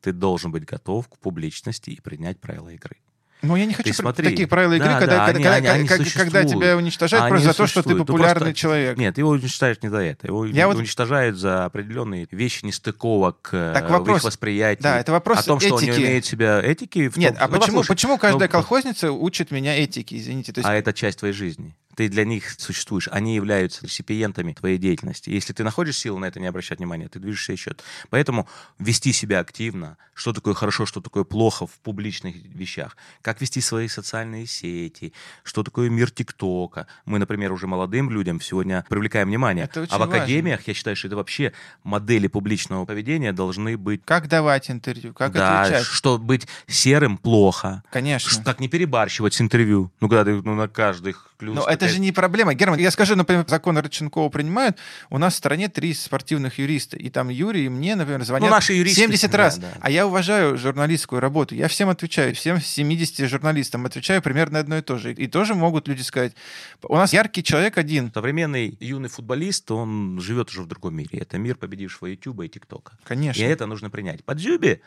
ты должен быть готов к публичности и принять правила игры. Но я не хочу Ты смотри. такие правила игры, Да, когда, да, когда, они- когда- они- они когда существуют. тебя уничтожают Они просто за то, что ты существуют. Ну, популярный просто- человек. Нет, его уничтожают не за это. Его Я вот- уничтожают за определенные вещи нестыковок э, Так в вопрос- их восприятии. да, это вопрос О том, что он не этики. умеет себя этики. в Нет, том- а ну, почему, послушай, почему каждая ну, колхозница учит меня этике, извините? То есть А это часть твоей жизни. Ты для них существуешь. Они являются реципиентами твоей деятельности. Если ты находишь силы на это не обращать внимания, ты движешься еще. Поэтому вести себя активно, что такое хорошо, что такое плохо в публичных вещах, как вести свои социальные сети, что такое мир ТикТока. Мы, например, уже молодым людям сегодня привлекаем внимание. Это а в важно. академиях, я считаю, что это вообще модели публичного поведения должны быть как давать интервью, как да, отвечать. что быть серым плохо, Конечно. Как не перебарщивать с интервью? Ну, когда ты ну, на каждых клюз... Но это же не проблема. Герман, я скажу, например, закон Родченкова принимают, у нас в стране три спортивных юриста, и там Юрий и мне, например, звонят Ну, наши юристы, 70 да, раз. да. А я уважаю журналистскую работу, я всем отвечаю, всем 70 журналистам отвечаю примерно одно и то же. И тоже могут люди сказать, у нас яркий человек один. Современный юный футболист, он живет уже в другом мире. Это мир победившего Ютуба и ТикТока. Конечно. И это нужно принять. Под Дзюбе,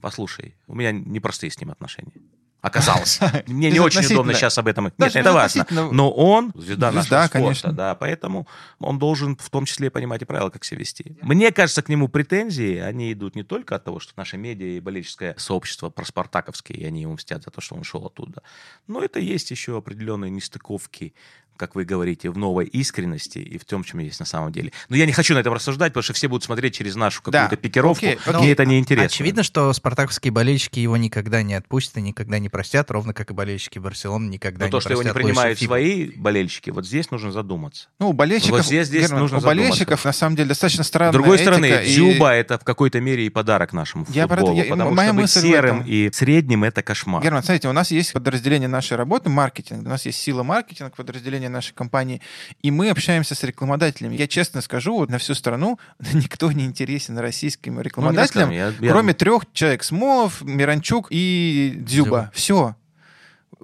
послушай, у меня непростые с ним отношения. Оказалось. [laughs] Мне не очень удобно сейчас об этом. Нет, это важно. Но он звезда Звезда, нашего спорта, да, поэтому он должен в том числе понимать и правила, как себя вести. Мне кажется, к нему претензии, они идут не только от того, что наше медиа и болельческое сообщество проспартаковские, и они ему мстят за то, что он ушел оттуда. Но это есть еще определенные нестыковки как вы говорите, в новой искренности и в том, чем есть на самом деле. Но я не хочу на этом рассуждать, потому что все будут смотреть через нашу Да, какую-то пикировку, окей, мне окей. это не интересно. Очевидно, что спартаковские болельщики его никогда не отпустят и никогда не простят, ровно как и болельщики Барселоны никогда Но не то, что его не простят принимают Луиса свои болельщики, вот здесь нужно задуматься. Ну, у болельщиков, Вот здесь- здесь Герман, нужно у болельщиков, задуматься. на самом деле, достаточно странная С другой стороны, и- Дзюба это в какой-то мере и подарок нашему Я про это- футболу, я- потому моя что быть серым этом. и средним это кошмар. Герман, смотрите, у нас есть подразделение нашей работы, маркетинг. У нас есть сила маркетинг, подразделение нашей компании, и мы общаемся с рекламодателями. Я честно скажу, вот на всю страну [laughs] никто не интересен российским Ну, рекламодателям, рассказывай, я- я- кроме трех человек. Смолов, Миранчук и Дзюба. Дзюба. Все.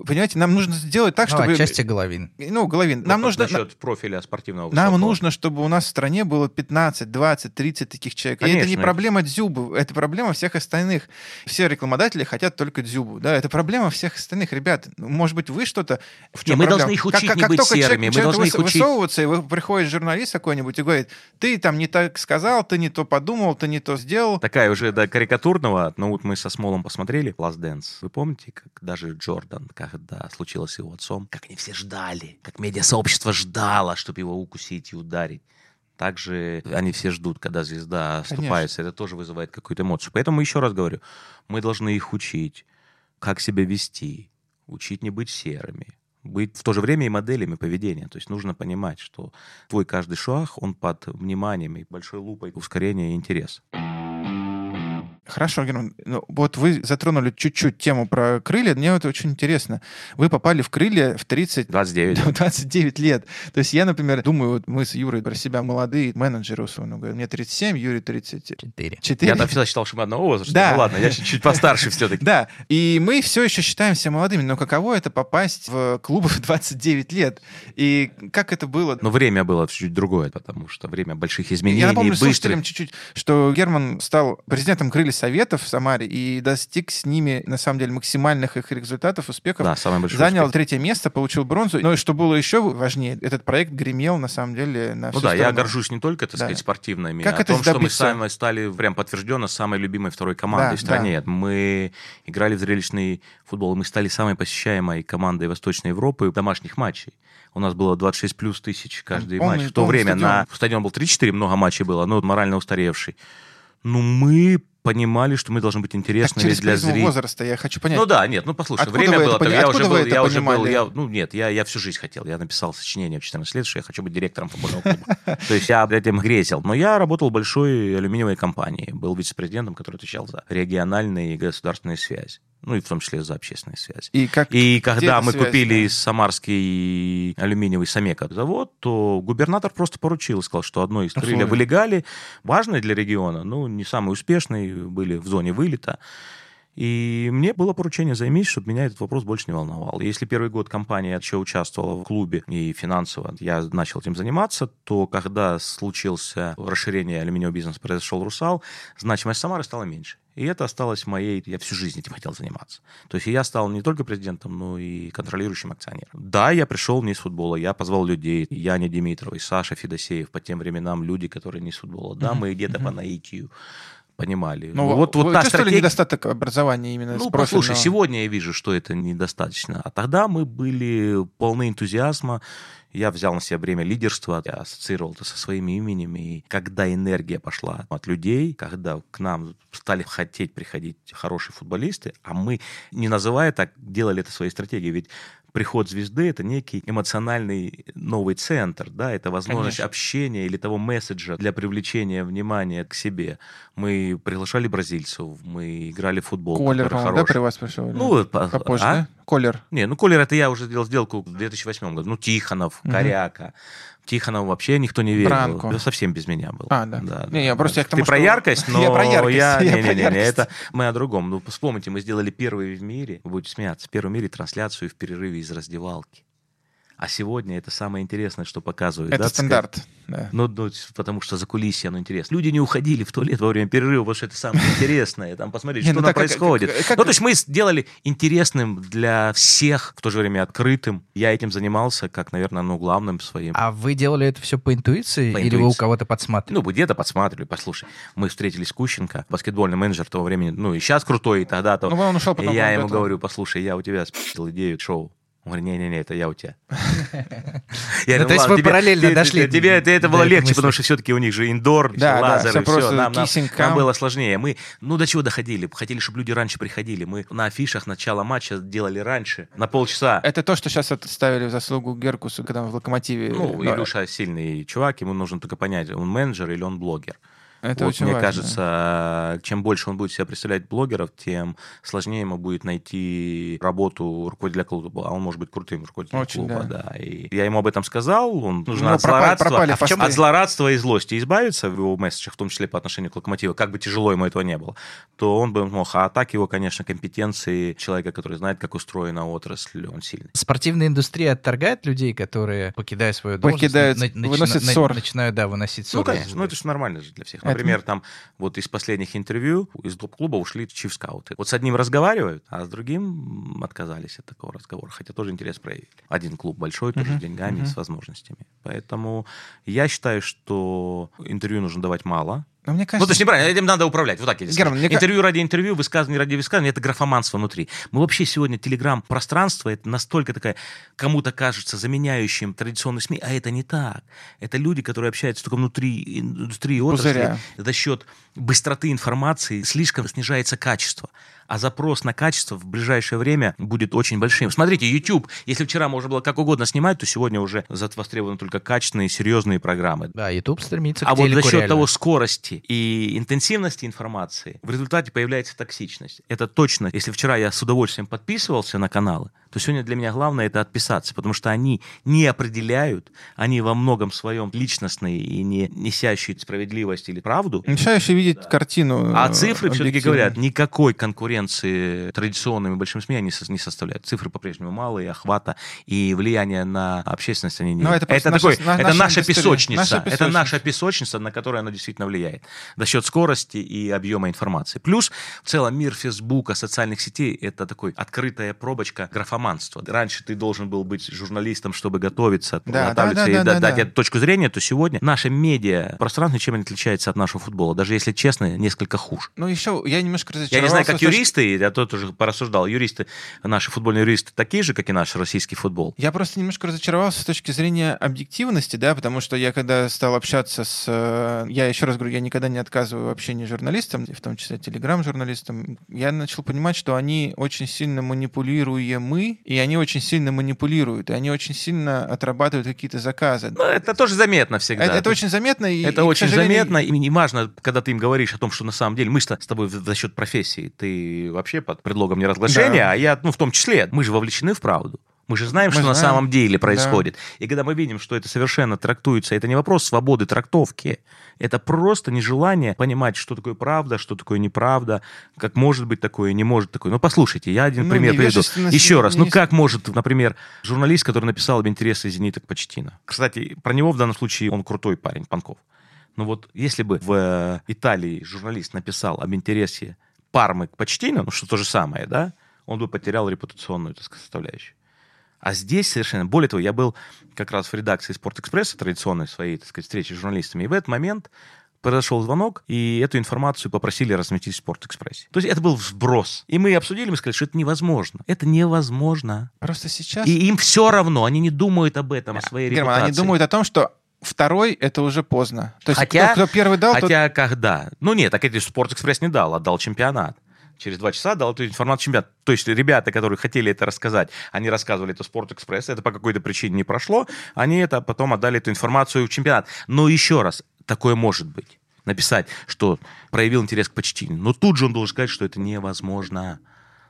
Понимаете, нам нужно сделать так, Ну, чтобы... отчасти Головин. Ну, Головин, нам Ну, нужно... насчет профиля спортивного Нам высокого. нужно, чтобы у нас в стране было 15, 20, 30 таких человек. И это не Конечно. проблема Дзюбы, это проблема всех остальных. Все рекламодатели хотят только Дзюбу. Да, это проблема всех остальных. Ребят, ну, может быть, вы что-то... В Не, чем мы проблема? должны их учить не быть только человек серыми, мы начинает должны их учить- высовываться, и вы, приходит журналист какой-нибудь и говорит, ты там не так сказал, ты не то подумал, ты не то сделал. Такая уже до карикатурного, но вот мы со Смолом посмотрели Last Dance. Вы помните, как даже Джордан, когда случилось с его отцом, как они все ждали, как медиасообщество ждало, чтобы его укусить и ударить. Также они все ждут, когда звезда оступается. Это тоже вызывает какую-то эмоцию. Поэтому еще раз говорю, мы должны их учить, как себя вести, учить не быть серыми, быть в то же время и моделями поведения. То есть нужно понимать, что твой каждый шаг, он под вниманием и большой лупой ускорения и интереса. Хорошо, Герман, ну, вот вы затронули чуть-чуть тему про крылья. Мне это очень интересно. Вы попали в крылья в 30 29. в 29 лет. То есть я, например, думаю, вот мы с Юрой про себя молодые менеджеры, условно говоря. Мне 37, Юре 34. Четыре. Я там всегда считал, что мы одного возраста. Да. Ну ладно, я чуть-чуть постарше все-таки. Да, и мы все еще считаем себя молодыми, но каково это попасть в клуб в 29 лет? И как это было? Но время было чуть-чуть другое, потому что время больших изменений, Я напомню быстрых. слушателям чуть-чуть, что Герман стал президентом Крылья Советов в Самаре и достиг с ними, на самом деле, максимальных их результатов, успехов. Да, самый большой Занял успех. третье место, получил бронзу. Но и что было еще важнее, этот проект гремел, на самом деле, на Ну всю да, я страну. горжусь не только, так Да. сказать, спортивными, Как а это том, что мы сами стали прям подтвержденно самой любимой второй командой Да, в стране. Мы играли в зрелищный футбол, мы стали самой посещаемой командой Восточной Европы домашних матчей. У нас было 26 плюс тысяч каждый Полный- матч. В то время стадион. на стадион был 3-4, много матчей было, но морально устаревший. Ну, мы понимали, что мы должны быть Так интересными через для зрителей. возраста я хочу понять. Ну да, нет, ну послушай, Откуда время было, так пони- я уже был, я уже был, я, ну нет, я, я всю жизнь хотел, я написал сочинение в 14 лет, что я хочу быть директором футбольного клуба. [laughs] То есть я этим грезил. Но я работал в большой алюминиевой компании, был вице-президентом, который отвечал за региональные и государственные связи. Ну и в том числе за общественные связи. И как И когда мы связь, купили да? самарский алюминиевый Самека завод, то губернатор просто поручил, сказал, что одно из крылья Условия. в Легале, важное для региона, ну, не самый успешный, были в зоне вылета. И мне было поручение займись, чтобы меня этот вопрос больше не волновал. Если первый год компания еще участвовала в клубе и финансово я начал этим заниматься, то когда случился расширение алюминиевого бизнеса, произошел Русал, значимость Самары стала меньше. И это осталось моей... Я всю жизнь этим хотел заниматься. То есть я стал не только президентом, но и контролирующим акционером. Да, я пришел не из футбола, я позвал людей. Яня Димитров и Саша Федосеев по тем временам люди, которые не из футбола. Да, мы где-то по наитию понимали. Ну, вот, вот та стратегия- недостаток образования именно ну, с послушай, сегодня я вижу, что это недостаточно. А тогда мы были полны энтузиазма. Я взял на себя бремя лидерства, я ассоциировал это со своим именем. И когда энергия пошла от людей, когда к нам стали хотеть приходить хорошие футболисты, а мы, не называя так, делали это своей стратегией, ведь приход звезды — это некий эмоциональный новый центр, да, это возможность Конечно. общения или того месседжа для привлечения внимания к себе. Мы приглашали бразильцев, мы играли в футбол. Колер, да, при вас пришел? Ну, по- попозже, а? да? Колер. Не, ну Колер, это я уже сделал сделку в 2008 году. Ну, Тихонов, Мгм. Коряка. Тихонов вообще никто не верил. Бранко. Он совсем без меня был. А, да. Не, я просто я к тому, Ты про что- яркость, но [laughs] Я про яркость, я [laughs] не, про не, не, это мы о другом. Ну, вспомните, мы сделали первый в мире, вы будете смеяться, первый в мире трансляцию в перерыве из раздевалки. А сегодня это самое интересное, что показывают. Это да, стандарт. сказать. да. Ну, ну, потому что за кулисье оно интересно. Люди не уходили в туалет во время перерыва, потому что это самое [laughs] интересное. Там посмотреть, что ну там как- происходит. Ну, то есть мы сделали интересным для всех, в то же время открытым. Я этим занимался как, наверное, ну, главным своим. А вы делали это все по интуиции или вы у кого-то подсматривали? Ну, где-то подсматривали, послушай. Мы встретились с Кущенко, баскетбольный менеджер того времени, ну, и сейчас крутой, и тогда-то. Ну, он ушел И потом. я ему говорю, послушай, я у тебя спил идею шоу. Он говорит, не-не-не, это я у тебя. [laughs] Ну, то есть вы параллельно дошли Тебе это было легче, потому что все-таки у них же индор, лазеры, все. Нам, было сложнее. Мы, ну, до чего доходили? Хотели, чтобы люди раньше приходили. Мы на афишах начала матча делали раньше, на полчаса. Это то, что сейчас ставили в заслугу Геркусу, когда он в «Локомотиве». Ну, Илюша сильный чувак, ему нужно только понять, он менеджер или он блогер. Это вот, очень мне важно. кажется, чем больше он будет себя представлять блогеров, тем сложнее ему будет найти работу руководителя клуба. А он может быть крутым руководителем Очень, клуба, да. да. И я ему об этом сказал. Он нужно Ну, от пропали- злорадства, пропали а в чем- от злорадства и злости избавиться в его месседжах, в том числе по отношению к локомотиву, как бы тяжело ему этого не было, то он бы мог. А так его, конечно, компетенции человека, который знает, как устроена отрасль, он сильный. Спортивная индустрия отторгает людей, которые, покидая свою должность, Покидают, на- начина- выносят на- ссор. начинают, да, выносить ссоры. Ну, конечно, ну это же нормально же для всех. Это- Например, там вот из последних интервью из клуба ушли чиф-скауты. Вот с одним разговаривают, а с другим отказались от такого разговора, хотя тоже интерес проявили. Один клуб большой, тоже Мгм, с деньгами, мгм. с возможностями. Поэтому я считаю, что интервью нужно давать мало. Но мне Ну, то кажется, есть неправильно, этим надо управлять. Вот так я Герман, мне Интервью ради интервью, высказывание ради высказывания, это графоманство внутри. Мы вообще сегодня телеграм-пространство, это настолько такая, кому-то кажется заменяющим традиционные СМИ, а это не так. Это люди, которые общаются только внутри индустрии отрасли. Пузыря. За счет быстроты информации слишком снижается качество. А запрос на качество в ближайшее время будет очень большим. Смотрите, YouTube, если вчера можно было как угодно снимать, то сегодня уже востребованы только качественные, серьезные программы. Да, YouTube стремится А к вот за счет реально. того скорости и интенсивности информации в результате появляется токсичность. Это точно. Если вчера я с удовольствием подписывался на каналы, то сегодня для меня главное это отписаться, потому что они не определяют, они во многом своем личностные и не несящие справедливость или правду. мешающий видеть картину. А э, цифры все-таки объективно. говорят, никакой конкуренции традиционными большими СМИ они не составляют. Цифры по-прежнему малые, охвата и влияние на общественность они не Ну, это наша- такой, на- это наша песочница. наша Это песочница. наша песочница, на которую она действительно влияет. За счет скорости и объема информации. Плюс в целом мир Фейсбука, социальных сетей — это такой открытая пробочка графоманства. Раньше ты должен был быть журналистом, чтобы готовиться, Да, подготовиться да, и да, да- да, дать да. точку зрения, то сегодня наше медиа пространство чем отличается от нашего футбола. Даже если честно, несколько хуже. Ну, еще я немножко Я разочаровался. не знаю, как юристы, я тут уже порассуждал, юристы, наши футбольные юристы такие же, как и наш российский футбол. Я просто немножко разочаровался с точки зрения объективности, да, потому что я когда стал общаться с... э, Я еще раз говорю, я никогда не отказываю в общении журналистам, в том числе телеграм-журналистам. Я начал понимать, что они очень сильно манипулируемы, и они очень сильно манипулируют, и они очень сильно отрабатывают какие-то заказы. Ну, это тоже заметно всегда. Это, это очень заметно. И, Это и, очень сожалению, заметно, и не важно, когда ты им говоришь о том, что на самом деле мы что с тобой за счет профессии, ты вообще под предлогом неразглашения, Да. а я, ну, в том числе, мы же вовлечены в правду. Мы же знаем, Мы что на знаем. самом деле происходит. И когда мы видим, что это совершенно трактуется, это не вопрос свободы трактовки, это просто нежелание понимать, что такое правда, что такое неправда, как может быть такое, не может такое. Ну, послушайте, я один Ну, пример приведу. Еще раз, ну как может, например, журналист, который написал об интересах «Зенита» Почтина. Кстати, про него в данном случае он крутой парень, Панков. Но вот если бы в э, Италии журналист написал об интересе Пармы к Почтину, ну что то же самое, да, он бы потерял репутационную так сказать, составляющую. А здесь совершенно... Более того, я был как раз в редакции «Спортэкспресса», традиционной своей, так сказать, встречи с журналистами, и в этот момент произошел звонок, и эту информацию попросили разметить в «Спортэкспрессе». То есть это был сброс. И мы обсудили, мы сказали, что это невозможно. Это невозможно. Просто сейчас... И им все равно, они не думают об этом, о своей Герман, репутации. они думают о том, что второй — это уже поздно. То есть Хотя- кто, кто первый дал, тот... Хотя когда? Ну нет, так это Спортэкспресс не дал, отдал чемпионат. Через два часа дал эту информацию чемпионат. То есть ребята, которые хотели это рассказать, они рассказывали это Спортэкспресс, это по какой-то причине не прошло, они это потом отдали эту информацию в чемпионат. Но еще раз, такое может быть. Написать, что проявил интерес к Почтине. Но тут же он должен сказать, что это невозможно.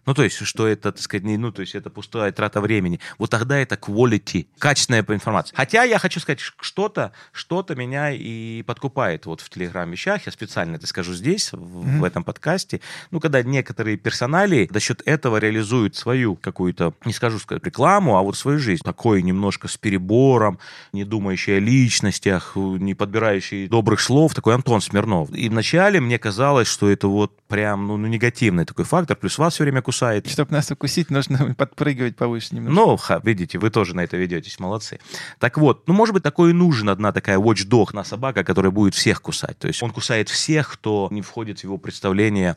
Ну, то есть, что это, так сказать, ну, то есть, это пустая трата времени. Вот тогда это quality, качественная информация. Хотя я хочу сказать, что-то, что-то меня и подкупает вот в телеграм-вещах. Я специально это скажу здесь, в, mm-hmm. в этом подкасте. Ну, когда некоторые персонали за счет этого реализуют свою какую-то, не скажу сказать, рекламу, а вот свою жизнь. Такой немножко с перебором, не думающий о личностях, не подбирающий добрых слов, такой Антон Смирнов. И вначале мне казалось, что это вот прям, ну, ну негативный такой фактор, плюс вас все время кусает. Чтобы нас укусить, нужно [laughs] подпрыгивать повыше немножко. Ну, ха, видите, вы тоже на это ведетесь, молодцы. Так вот, ну, может быть, такой и нужен одна такая watchdog на собака, которая будет всех кусать. То есть он кусает всех, кто не входит в его представление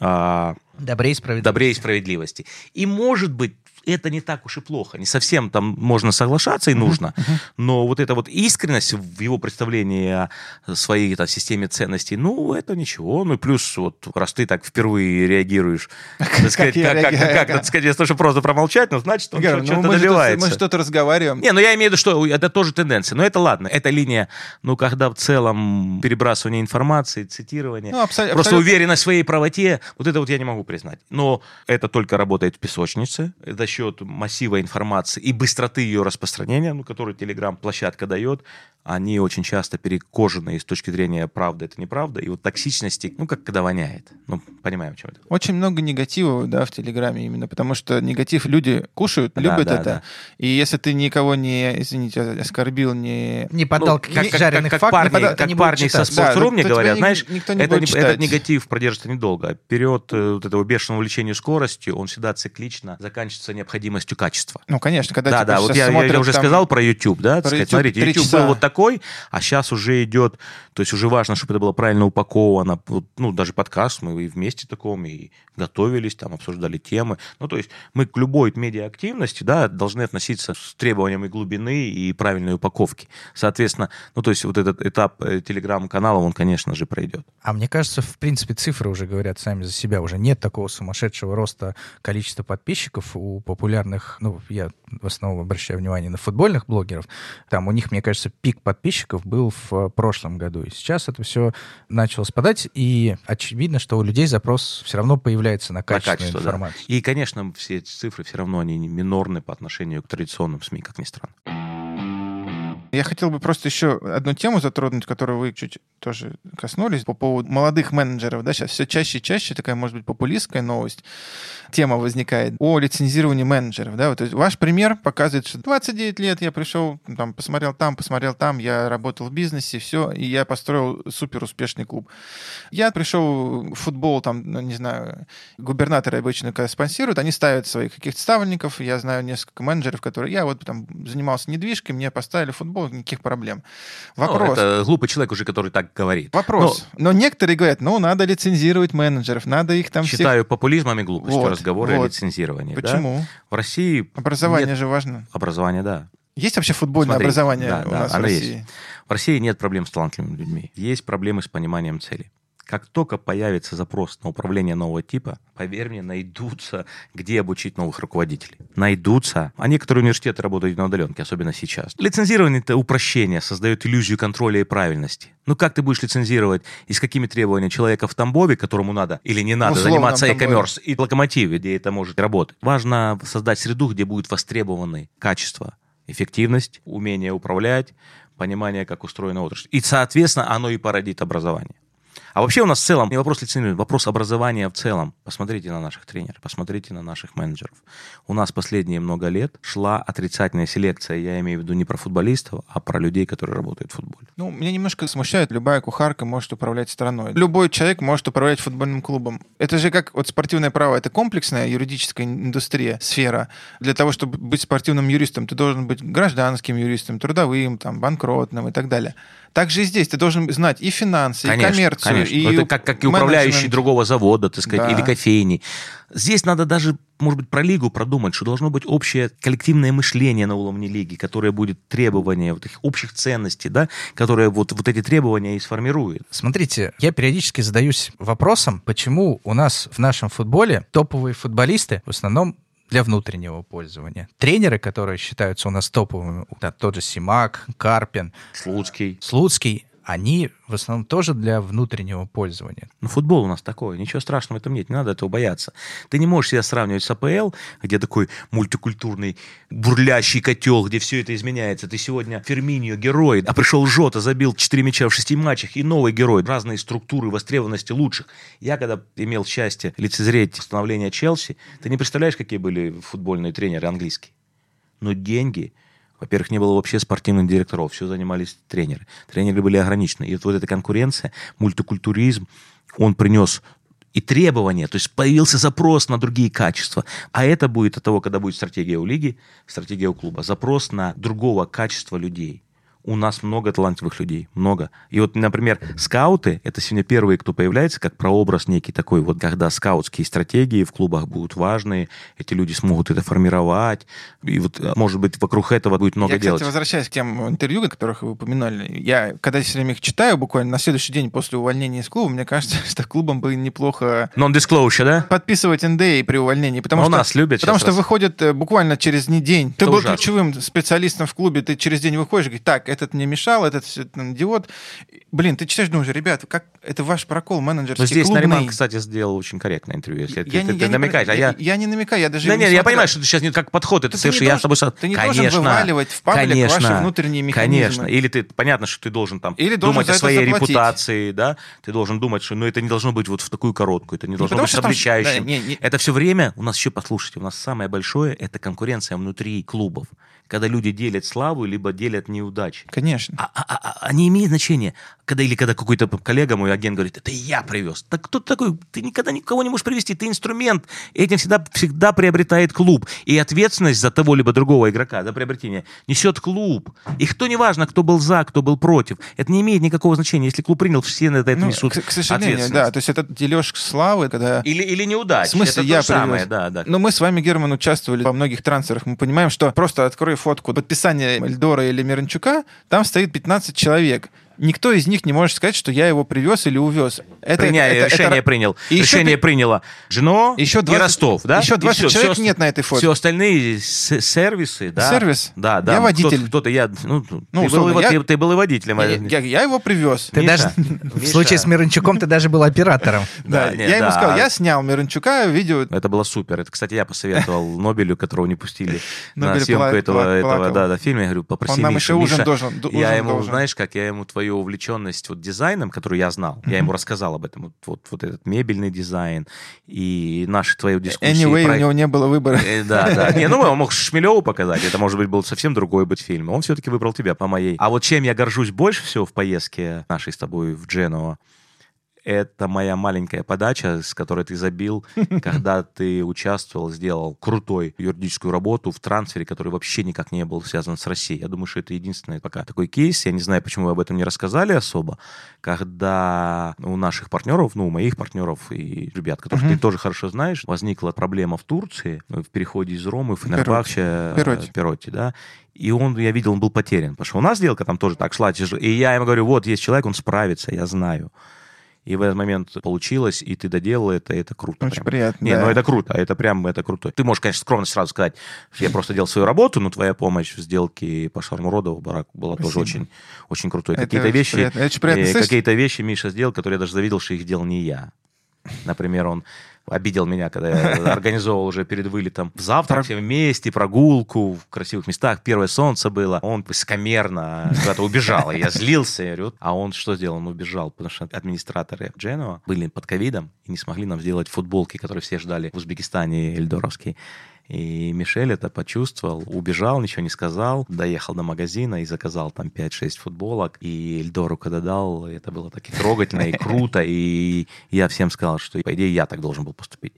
а, добре и справедливости. Добре и справедливости. И, может быть, это не так уж и плохо. Не совсем там можно соглашаться и нужно, но вот эта вот искренность в его представлении о своей там, системе ценностей, ну, это ничего. Ну, и плюс вот раз ты так впервые реагируешь, так сказать, как, как, как, так сказать, если что просто промолчать, ну, значит, он что-то ну, мы добивается. Мы что-то разговариваем. Не, ну, я имею в виду, что это тоже тенденция. Но это ладно. Это линия, ну, когда в целом перебрасывание информации, цитирование, ну, просто уверенность в своей правоте, вот это вот я не могу признать. Но это только работает в песочнице. Это счет массива информации и быстроты ее распространения, ну, которую Telegram-площадка дает, они очень часто перекожены с точки зрения правда это неправда, и вот токсичности, ну, как когда воняет. Ну, понимаем, чем это. Очень много негатива, да, в Телеграме именно, потому что негатив люди кушают, да, любят да, это, да. и если ты никого не, извините, оскорбил, не... Не подал ну, как, жареных как, как фактов, парни, подал, как парни со Sports.ru да, мне говорят, знаешь, никто не это, не, этот негатив продержится недолго. Период э, вот этого бешеного увлечения скоростью, он всегда циклично заканчивается необходимостью качества. Ну, конечно, когда Да, да, вот я, я, я уже там... сказал про YouTube, да, про сказать, YouTube, смотрите, YouTube часа. был вот такой, а сейчас уже идет, то есть уже важно, чтобы это было правильно упаковано, ну, даже подкаст, мы и вместе таком, и готовились, там, обсуждали темы, ну, то есть мы к любой медиа-активности, да, должны относиться с требованиями глубины и правильной упаковки. Соответственно, ну, то есть вот этот этап э, телеграм-канала, он, конечно же, пройдет. А мне кажется, в принципе, цифры уже говорят сами за себя, уже нет такого сумасшедшего роста количества подписчиков у популярных, ну, я в основном обращаю внимание на футбольных блогеров, там у них, мне кажется, пик подписчиков был в прошлом году, и сейчас это все начало спадать, и очевидно, что у людей запрос все равно появляется на качественную на качество, информацию. Да. И, конечно, все эти цифры все равно они минорны по отношению к традиционным СМИ, как ни странно. Я хотел бы просто еще одну тему затронуть, которую вы чуть тоже коснулись, по поводу молодых менеджеров. Да, сейчас все чаще и чаще такая, может быть, популистская новость, тема возникает о лицензировании менеджеров. Да? Вот, то есть ваш пример показывает, что 29 лет я пришел, там, посмотрел там, посмотрел там, я работал в бизнесе, все, и я построил супер успешный клуб. Я пришел в футбол, там, ну, не знаю, губернаторы обычно, когда спонсируют, они ставят своих каких-то ставленников. Я знаю несколько менеджеров, которые... Я вот там занимался недвижкой, мне поставили футбол, никаких проблем. Ну, Вопрос. Ну, это глупый человек уже, который так говорит. Вопрос. Но, Но некоторые говорят, ну, надо лицензировать менеджеров, надо их там Считаю всех... популизмом и глупостью вот, разговоры вот. о лицензировании. Почему? Да? В России... Образование нет... же важно. Образование, да. Есть вообще футбольное Смотри, образование да, у да, нас в России? Есть. В России нет проблем с талантливыми людьми. Есть проблемы с пониманием цели. Как только появится запрос на управление нового типа, поверь мне, найдутся, где обучить новых руководителей. Найдутся. А некоторые университеты работают на удаленке, особенно сейчас. Лицензирование — это упрощение, создает иллюзию контроля и правильности. Ну как ты будешь лицензировать и с какими требованиями человека в Тамбове, которому надо или не надо Условно заниматься e-commerce, и в Локомотиве, где это может работать? Важно создать среду, где будут востребованы качества, эффективность, умение управлять, понимание, как устроена отрасль. И, соответственно, оно и породит образование. А вообще у нас в целом не вопрос лицензирования, вопрос образования в целом. Посмотрите на наших тренеров, посмотрите на наших менеджеров. У нас последние много лет шла отрицательная селекция, я имею в виду не про футболистов, а про людей, которые работают в футболе. Ну, меня немножко смущает, любая кухарка может управлять страной. Любой человек может управлять футбольным клубом. Это же как вот спортивное право, это комплексная юридическая индустрия, сфера. Для того, чтобы быть спортивным юристом, ты должен быть гражданским юристом, трудовым, там, банкротным и так далее. Также и здесь ты должен знать и финансы, конечно, и коммерцию, конечно. и Это как, как и управляющий другого завода, так сказать, да. или кофейни. Здесь надо даже, может быть, про лигу продумать, что должно быть общее коллективное мышление на уровне лиги, которое будет требование вот этих общих ценностей, да, которые вот, вот эти требования и сформирует. Смотрите, я периодически задаюсь вопросом, почему у нас в нашем футболе топовые футболисты в основном для внутреннего пользования. Тренеры, которые считаются у нас топовыми, да, тот же Симак, Карпин, Слуцкий. Слуцкий, они в основном тоже для внутреннего пользования. Ну, футбол у нас такой, ничего страшного в этом нет, не надо этого бояться. Ты не можешь себя сравнивать с АПЛ, где такой мультикультурный бурлящий котел, где все это изменяется. Ты сегодня Ферминио герой, а пришел Жота, забил 4 мяча в 6 матчах, и новый герой. Разные структуры востребованности лучших. Я, когда имел счастье лицезреть становление Челси, ты не представляешь, какие были футбольные тренеры английские. Но деньги – во-первых, не было вообще спортивных директоров, все занимались тренеры. Тренеры были ограничены. И вот эта конкуренция, мультикультуризм, он принес и требования, то есть появился запрос на другие качества. А это будет от того, когда будет стратегия у лиги, стратегия у клуба. Запрос на другого качества людей у нас много талантливых людей, много. И вот, например, скауты, это сегодня первые, кто появляется, как прообраз некий такой, вот когда скаутские стратегии в клубах будут важны, эти люди смогут это формировать, и вот, может быть, вокруг этого будет много я, делать. Кстати, возвращаясь к тем интервью, которых вы упоминали, я, когда все время их читаю, буквально на следующий день после увольнения из клуба, мне кажется, [laughs] что клубам бы неплохо... Non-disclosure, да? Подписывать НДА при увольнении, потому Но что... нас любят Потому что раз. выходит э, буквально через не день. Ты был ужасно. ключевым специалистом в клубе, ты через день выходишь и говоришь, так, этот мне мешал, этот там, идиот. Блин, ты читаешь, думаешь, ребят, как это ваш прокол менеджерский, Но здесь клубный. Нариман, кстати, сделал очень корректное интервью, если Я ты, не- ты- я ты не намекаешь. про- А я... я не намекаю, я даже Да не нет, я смотрел. понимаю, что ты сейчас не как подход, это Ты не совершенно, я должен- с тобой... ты не конечно, должен вываливать в паблик конечно, ваши внутренние механизмы. Конечно, или ты, понятно, что ты должен там Или должен думать о своей заплатить. репутации, да, ты должен думать, что, ну, это не должно быть вот в такую короткую, это не должно потому быть что там- обличающим. да, не- не- Это все время, у нас еще, послушайте, у нас самое большое, это конкуренция внутри клубов, когда люди делят славу, либо делят неудачи. Конечно. А, а- а- а не имеет значения, когда или когда какой-то коллега, мой агент говорит, это я привез. Так кто ты такой? Ты никогда никого не можешь привести, ты инструмент. Этим всегда, всегда приобретает клуб. И ответственность за того либо другого игрока, за приобретение, несет клуб. И кто не важно, кто был за, кто был против. Это не имеет никакого значения. Если клуб принял, все на это Ну, несут к, к сожалению, да. То есть это дележ славы, когда... Или, или неудач. В смысле, это я же самое, привез? да, да. Но мы с вами, Герман, участвовали во многих трансферах. Мы понимаем, что просто открой фотку подписания Эльдора или Миранчука, там стоит 15 человек. Никто из них не может сказать, что я его привез или увез. Это, Приня- это- это- решение принял. И решение пи- приняло Жено Еще и 20 Ростов, да? еще И 20 всё, человек всё нет на этой фотке. Все остальные с- сервисы, да. Сервис? Да, да. Я водитель. Кто-то, кто-то я, ну, Ну, ты, был, условно, и- я- ты, ты был и водителем. Я, я- я его привез. Ты Миша, даже [laughs] в Миша. случае с Мирончуком ты даже был оператором. [laughs] Да, Да, нет, я ему да. сказал, я снял Миранчука, видео. Это было супер. Это, кстати, я посоветовал [laughs] Нобелю, которого не пустили на съемку этого, фильма. Я говорю, попроси Он нам еще ужин Миша, должен- я ему, знаешь, как я ему твою увлеченность вот дизайном, которую я знал, я ему рассказал об этом. Вот, вот, вот этот мебельный дизайн и наши твои дискуссии. Anyway, про- у него не было выбора. Э, Да, да. Не, ну он мог Шмелеву показать, это, может быть, был совсем другой быть фильм. Он все-таки выбрал тебя по моей. А вот чем я горжусь больше всего в поездке нашей с тобой в Дженуа, это моя маленькая подача, с которой ты забил, [laughs] когда ты участвовал, сделал крутой юридическую работу в трансфере, который вообще никак не был связан с Россией. Я думаю, что это единственный пока такой кейс. Я не знаю, почему вы об этом не рассказали особо, когда у наших партнеров, ну, у моих партнеров и ребят, которых ты тоже хорошо знаешь, возникла проблема в Турции в переходе из Ромы в Фенербахче, Перотти. Перотти, да, и он, я видел, он был потерян, потому что у нас сделка там тоже так шла, тяжело. и я ему говорю, вот, есть человек, он справится, я знаю. И в этот момент получилось, и ты доделал это, и это круто. Очень прям. приятно. Не, да. ну это круто, это прям, это круто. Ты можешь, конечно, скромно сразу сказать, что я просто делал свою работу, но твоя помощь в сделке по Шармуродову, Барак, была тоже Спасибо. очень, очень крутой. Какие-то вещи, приятно. Очень приятно э, какие-то вещи Миша сделал, которые я даже завидел, что их делал не я. Например, он обидел меня, когда я [laughs] организовывал уже перед вылетом завтрак все вместе, прогулку в красивых местах. Первое солнце было. Он высокомерно куда-то убежал. И я злился. Я говорю, а он что сделал? Он убежал, потому что администраторы Дженуа были под ковидом и не смогли нам сделать футболки, которые все ждали в Узбекистане эльдоровские. И Мишель это почувствовал, убежал, ничего не сказал, доехал до магазина и заказал там 5-6 футболок. И Эльдору когда дал, это было так и трогательно, и круто. И я всем сказал, что, по идее, я так должен был поступить.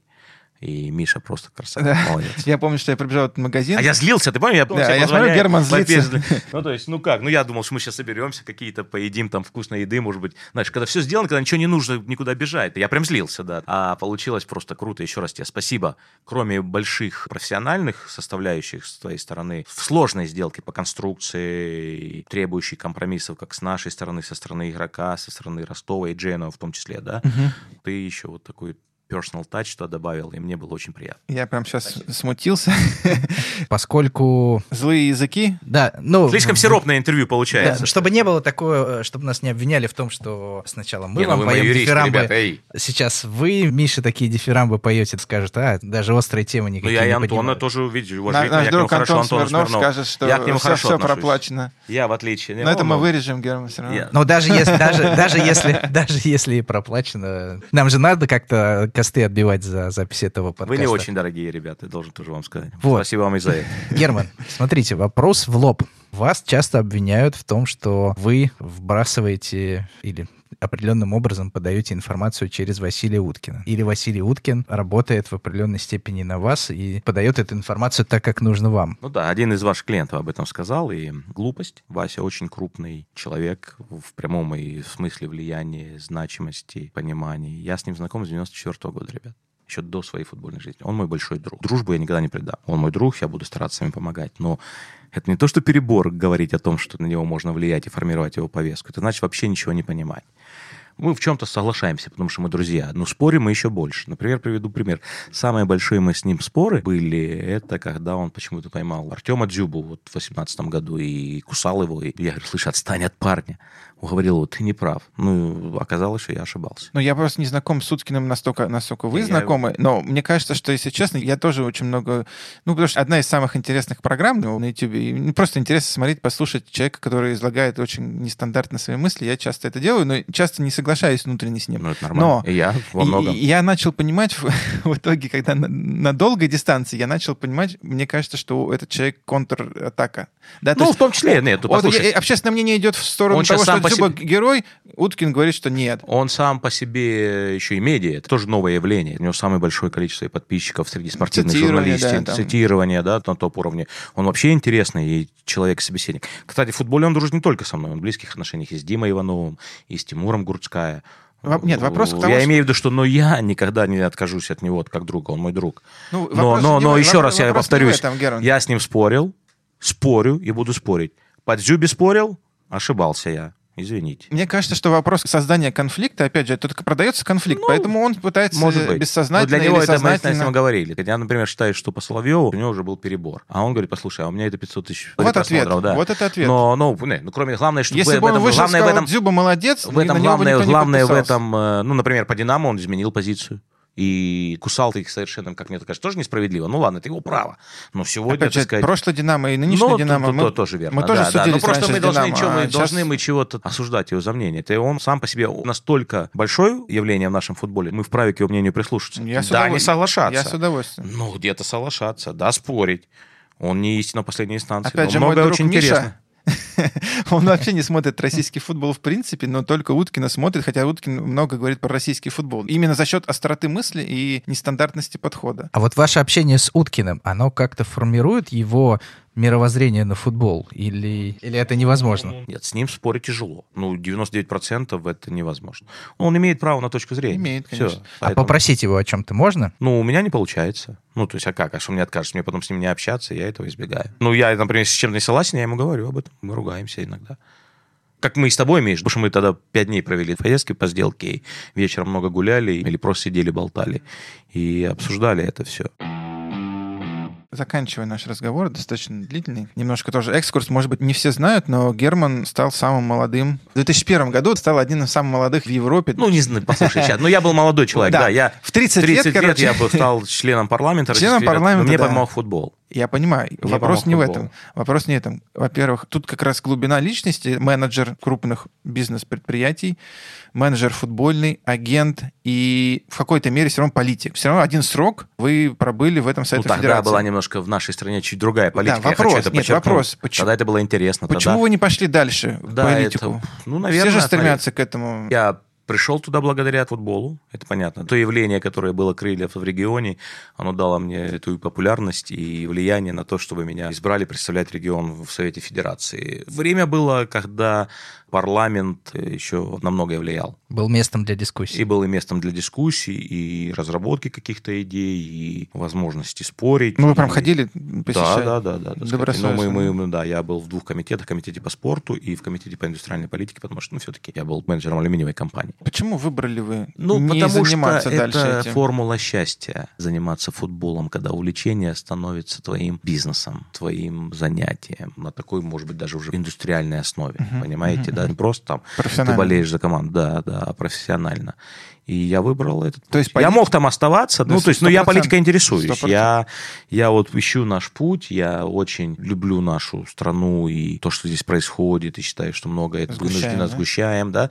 И Миша просто красавец, Да. молодец. Я помню, что я прибежал в этот магазин. А я злился, ты помнишь? Я, помню, Да, я смотрю, Герман злится. Ну, то есть, ну как, ну я думал, что мы сейчас соберемся, какие-то поедим там вкусной еды, может быть. Знаешь, когда все сделано, когда ничего не нужно никуда бежать. Я прям злился, да. А получилось просто круто. Еще раз тебе спасибо. Кроме больших профессиональных составляющих с твоей стороны, в сложной сделке по конструкции, требующей компромиссов как с нашей стороны, со стороны игрока, со стороны Ростова и Дженова в том числе, да, Мгм. ты еще вот такой personal touch туда добавил, и мне было очень приятно. Я прям сейчас смутился. [laughs] Поскольку... Злые языки? Да, ну... Слишком сиропное интервью Да, получается. чтобы не было такое, э, чтобы нас не обвиняли в том, что сначала мы Не, ну вам мои поем юристы, дифирамбы, ребята, эй. сейчас вы, Миша, такие дифирамбы поете, скажут, а, даже острые темы Ну, никакие я и не Антона поднимают. тоже увидел. На- уважительно, Наш я к нему друг хорошо, Антон Смирнов Смирнов. скажет, что я к нему все, хорошо все отношусь. проплачено. Я, в отличие от Но это мы вырежем, Герман, все равно. Я- Но даже если, даже, даже если, даже если и проплачено, нам же надо как-то косты отбивать за запись этого подкаста. Вы не очень дорогие ребята, должен тоже вам сказать. Вот. Спасибо вам и за это. [laughs] Герман, смотрите, вопрос в лоб. Вас часто обвиняют в том, что вы вбрасываете или определенным образом подаете информацию через Василия Уткина. Или Василий Уткин работает в определенной степени на вас и подает эту информацию так, как нужно вам. Ну да, один из ваших клиентов об этом сказал, и глупость. Вася очень крупный человек в прямом и смысле влияния, значимости, понимания. Я с ним знаком с 94 года, ребят. Еще до своей футбольной жизни. Он мой большой друг. Дружбу я никогда не предам. Он мой друг, я буду стараться им помогать. Но это не то, что перебор говорить о том, что на него можно влиять и формировать его повестку. Это значит вообще ничего не понимать. Мы в чем-то соглашаемся, потому что мы друзья, но спорим мы еще больше. Например, приведу пример. Самые большие мы с ним споры были, это когда он почему-то поймал Артема Дзюбу вот в 18 году и кусал его. И я говорю, слышь, отстань от парня. Он говорил, вот ты не прав. Ну, оказалось, что я ошибался. Ну, я просто не знаком с Уткиным настолько, насколько вы Я знакомы, но мне кажется, что, если честно, я тоже очень много... Ну, потому что одна из самых интересных программ на YouTube, и просто интересно смотреть, послушать человека, который излагает очень нестандартно свои мысли. Я часто это делаю, но часто не соглашаюсь внутренне с ним. Ну, это нормально. Но И я во многом. и я начал понимать в, [laughs] в итоге, когда на, на долгой дистанции, я начал понимать, мне кажется, что этот человек контратака. Да, ну, есть в том числе, нет, вот послушай, общественное мнение идет в сторону Он того, что Дзюба себе- герой, Уткин говорит, что нет. Он сам по себе еще и медиа, это тоже новое явление. У него самое большое количество подписчиков среди спортивных журналистов, да, цитирование, да, на топ-уровне. Он вообще интересный и человек-собеседник. Кстати, в футболе он дружит не только со мной, он в близких отношениях и с Димой Ивановым, и с Тимуром Гурцкая. Во- нет, вопрос к тому, Я что- имею в виду, что но я никогда не откажусь от него как друга, он мой друг. Ну, Но, вопрос но, но в- еще вопрос- раз я повторюсь, этом, я с ним спорил, спорю и буду спорить. По Дзюбе спорил, ошибался я. Извините. Мне кажется, что вопрос создания конфликта, опять же, это только продается конфликт, поэтому он пытается Ну, Может быть. бессознательно Но для него или это мы с сознательно. ним говорили. Я, например, считаю, что по Соловьеву у него уже был перебор. А он говорит, послушай, а у меня это 500 тысяч Вот ответ, да. вот это ответ. Но, ну, не, ну, кроме, главное, что Если в, бы он этом, вышел главное в сказал, этом, Дзюба молодец, в этом главное, главное в этом, э, ну, например, по Динамо он изменил позицию. И кусал ты их совершенно, как мне кажется, тоже несправедливо. Ну ладно, это его право. Но сегодня, Опять же, так сказать... прошлый Динамо и нынешний Ну, Динамо, то- мы, то- тоже верно. мы тоже да, да. судились Ну, просто мы должны, Динамо, чё, мы а сейчас- должны мы чего-то осуждать его за мнение. Это он сам по себе настолько большое явление в нашем футболе, мы вправе к его мнению прислушаться. Я да, не соглашаться. Я с удовольствием. Ну, где-то соглашаться, да, спорить. Он не истина последней инстанции. Опять же, мой многое друг очень Миша, интересно. [laughs] он вообще не смотрит российский футбол в принципе, но только Уткина смотрит, хотя Уткин много говорит про российский футбол. Именно за счет остроты мысли и нестандартности подхода. А вот ваше общение с Уткиным, оно как-то формирует его мировоззрение на футбол? Или, или это невозможно? Нет, с ним спорить тяжело. Ну, 99% это невозможно. Он имеет право на точку зрения. Имеет, конечно. А Поэтому- попросить его о чем-то можно? Ну, у меня не получается. Ну, то есть, а как? А что мне откажешь? Мне потом с ним не общаться, я этого избегаю. Ну, я, например, с чем-то не согласен, я ему говорю об этом. Мы ругаемся иногда. Как мы и с тобой, Миш, потому что мы тогда пять дней провели в поездке по сделке, вечером много гуляли или просто сидели, болтали и обсуждали это все. Заканчивая наш разговор, достаточно длительный, немножко тоже экскурс, может быть, не все знают, но Герман стал самым молодым. В 2001 году стал одним из самых молодых в Европе. Ну, не знаю, послушай, сейчас. Ну, я был молодой человек, Да. да. Я В 30 лет, 30 лет, короче. я бы стал членом парламента. Членом парламента, но Мне да. помог футбол. Я понимаю. Мне Вопрос не в этом. Вопрос не в этом. Во-первых, тут как раз глубина личности, менеджер крупных бизнес-предприятий, менеджер футбольный, агент и в какой-то мере все равно политик. Все равно один срок вы пробыли в этом Ну, Совете тогда Федерации. была немножко в нашей стране чуть другая политика. Да, я вопрос, это нет, подчеркнуть. вопрос, почему- Тогда это было интересно. Почему тогда... вы не пошли дальше в Да, политику? это- ну, наверное, Все же смотри. стремятся к этому. Я пришел туда благодаря футболу, это понятно. То явление, которое было крыльев в регионе, оно дало мне эту и популярность и влияние на то, чтобы меня избрали представлять регион в Совете Федерации. Время было, когда парламент еще на многое влиял. Был местом для дискуссий. И был и местом для дискуссий, и разработки каких-то идей, и возможности спорить. Ну, вы прям И- ходили, Да, посещали? да, да, да. да. Добросовестно. Ну, мы, мы, да, я был в двух комитетах, в комитете по спорту и в комитете по индустриальной политике, потому что, ну, все-таки я был менеджером алюминиевой компании. Почему выбрали вы Ну, не потому заниматься что дальше это этим? формула счастья. Заниматься футболом, когда увлечение становится твоим бизнесом, твоим занятием. На такой, может быть, даже уже индустриальной основе. Мгм, Понимаете, мгм, да? Не просто там ты Профессионально. болеешь за команду, да, да, профессионально. И я выбрал этот То есть. Я мог там оставаться, ну, то есть, ну, я 100%. политикой интересуюсь. 100%. Я, я вот ищу наш путь, я очень люблю нашу страну и то, что здесь происходит, и считаю, что много это Сгущаем, вынужденно да? сгущаем, да.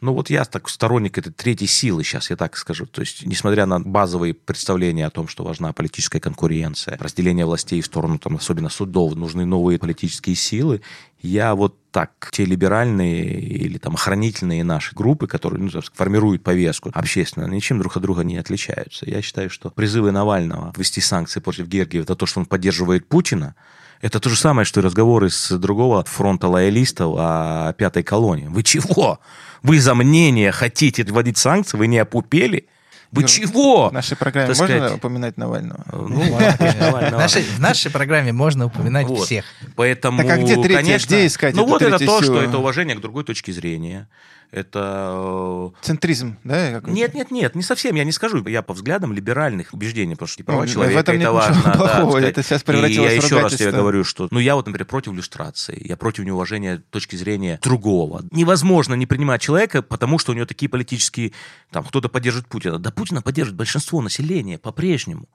Ну, вот я так сторонник этой третьей силы сейчас, я так скажу. То есть, несмотря на базовые представления о том, что важна политическая конкуренция, разделение властей в сторону, там, особенно судов, нужны новые политические силы, я вот так, те либеральные или там охранительные наши группы, которые ну, формируют повестку общественно, ничем друг от друга не отличаются. Я считаю, что призывы Навального ввести санкции против Гергиева за то, что он поддерживает Путина, это то же самое, что и разговоры с другого фронта лоялистов о пятой колонии. Вы чего? Вы за мнение хотите вводить санкции? Вы не опупели? Вы Юр, чего? В нашей программе Так можно сказать, упоминать Навального? Ну, ладно, [laughs] Навального. В нашей, в нашей программе можно упоминать Вот. всех. Поэтому, Так а где третья? конечно, Где искать Ну вот это то, силу? что это уважение к другой точке зрения. Это... Центризм, да? э, Нет, нет, нет, не совсем, я не скажу. Я по взглядам либеральных убеждений, потому что и права Ну, в человека этом нет это важно. да, плохого, сказать. это сейчас И превратилось я в еще раз тебе говорю, что... Ну, я вот, например, против иллюстрации. Я против неуважения точки зрения другого. Невозможно не принимать человека, потому что у него такие политические... Там, кто-то поддерживает Путина. Да Путина поддерживает большинство населения по-прежнему.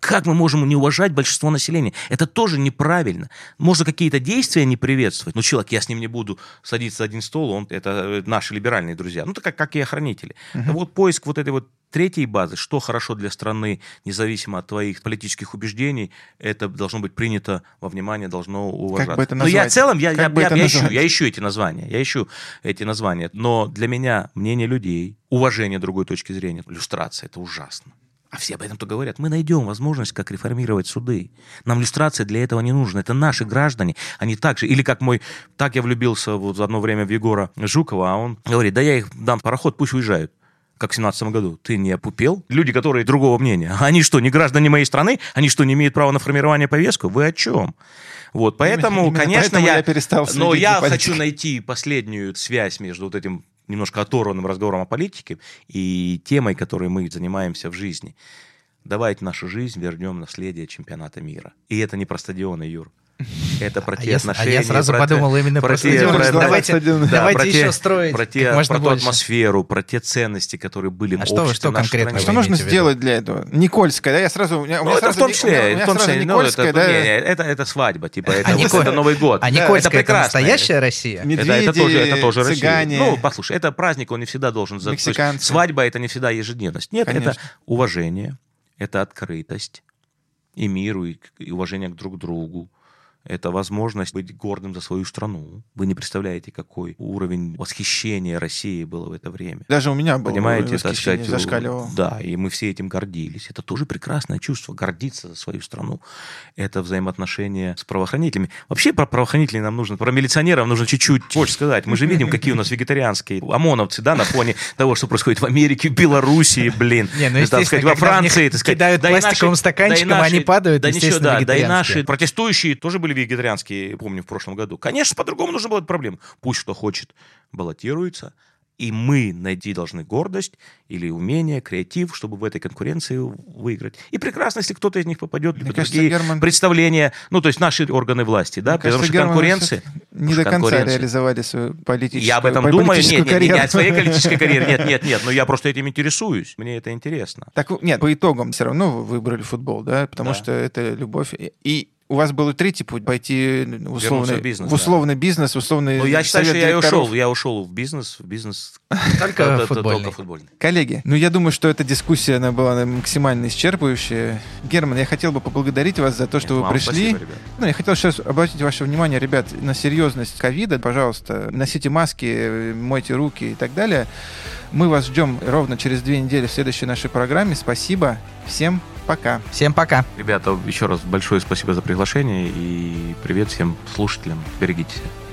Как мы можем не уважать большинство населения? Это тоже неправильно. Можно какие-то действия не приветствовать. Ну, человек, я с ним не буду садиться за один стол, он, это э, наши либеральные друзья. Ну, так как, как и охранители. Мгм. Вот поиск вот этой вот третьей базы, что хорошо для страны, независимо от твоих политических убеждений, это должно быть принято во внимание, должно уважаться. бы это Но я в целом, я, Как я, бы я- я ищу, я ищу эти названия, я ищу эти названия. Но для меня мнение людей, уважение другой точки зрения, иллюстрация, это ужасно. А все об этом-то говорят. Мы найдем возможность, как реформировать суды. Нам иллюстрация для этого не нужна. Это наши граждане. Они так же. Или как мой... Так я влюбился вот в одно время в Егора Жукова, а он говорит, да я их дам пароход, пусть уезжают. Как в 17 году. Ты не опупел? Люди, которые другого мнения. Они что, не граждане моей страны? Они что, не имеют права на формирование повестку? Вы о чем? Вот, поэтому, Именно конечно, поэтому я, я перестал но я за хочу найти последнюю связь между вот этим немножко оторванным разговором о политике и темой, которой мы занимаемся в жизни. Давайте нашу жизнь вернем наследие чемпионата мира. И это не про стадионы, Юр. [laughs] Это про А те я, а отношения. я сразу про те- подумал именно про, те- стадион. про- Давайте, да, давайте про те- еще строить про, те, можно про ту больше. атмосферу, про те ценности, которые были А в что что конкретно стране. Что нужно сделать для этого? Никольская, да? Я сразу... У меня, у Ну, меня это в том числе, у у в том сразу числе, ну, это, Никольская, да? не, не, это, это свадьба, типа, это, А вот Николь- это Новый год. А Это Никольская это, прекрасно. настоящая Россия? Медведи, Это, это тоже, это тоже Россия. цыгане. Ну, послушай, это праздник, он не всегда должен... Мексиканцы. свадьба это не всегда ежедневность. Нет, это уважение, это открытость и миру, и, к- и уважение к друг другу. Это возможность быть гордым за свою страну. Вы не представляете, какой уровень восхищения России было в это время. Даже у меня было Понимаете, восхищение, сказать, зашкаливало. да, и мы все этим гордились. Это тоже прекрасное чувство, гордиться за свою страну. Это взаимоотношения с правоохранителями. Вообще про правоохранителей нам нужно, про милиционеров нужно чуть-чуть больше сказать. Мы же видим, какие у нас вегетарианские ОМОНовцы, да, на фоне того, что происходит в Америке, в Белоруссии, блин. Не, ну, так сказать, во Франции, так сказать. кидают пластиковым стаканчиком, да и они падают, да ничего, да, да и наши протестующие тоже были вегетарианские, помню, в прошлом году. Конечно, по-другому нужно было эту проблему. Пусть кто хочет баллотируется, и мы найти должны гордость или умение, креатив, чтобы в этой конкуренции выиграть. И прекрасно, если кто-то из них попадет Мне либо кажется, другие Герман- представления, ну, то есть наши органы власти, да, Мне потому кажется, что конкуренция... не до конца реализовали свою политическую я об этом думаю. Нет, нет, нет, не от своей политической [laughs] карьеры. Нет, нет, нет. Но я просто этим интересуюсь. Мне это интересно. Так, нет, по итогам все равно вы выбрали футбол, да, потому Да. что это любовь. И у вас был и третий путь, пойти в условный, в бизнес, в условный бизнес, в условный Ну, я считаю, совет что я директоров. ушел. Я ушел в бизнес. В бизнес [laughs] Только футбольный. Коллеги, ну я думаю, что эта дискуссия она была максимально исчерпывающая. Герман, я хотел бы поблагодарить вас за то, что вы пришли. Ну, я хотел сейчас обратить ваше внимание, ребят, на серьезность ковида. Пожалуйста, носите маски, мойте руки и так далее. Мы вас ждем ровно через две недели в следующей нашей программе. Спасибо. Всем пока. Всем пока. Ребята, еще раз большое спасибо за приглашение и привет всем слушателям. Берегите себя.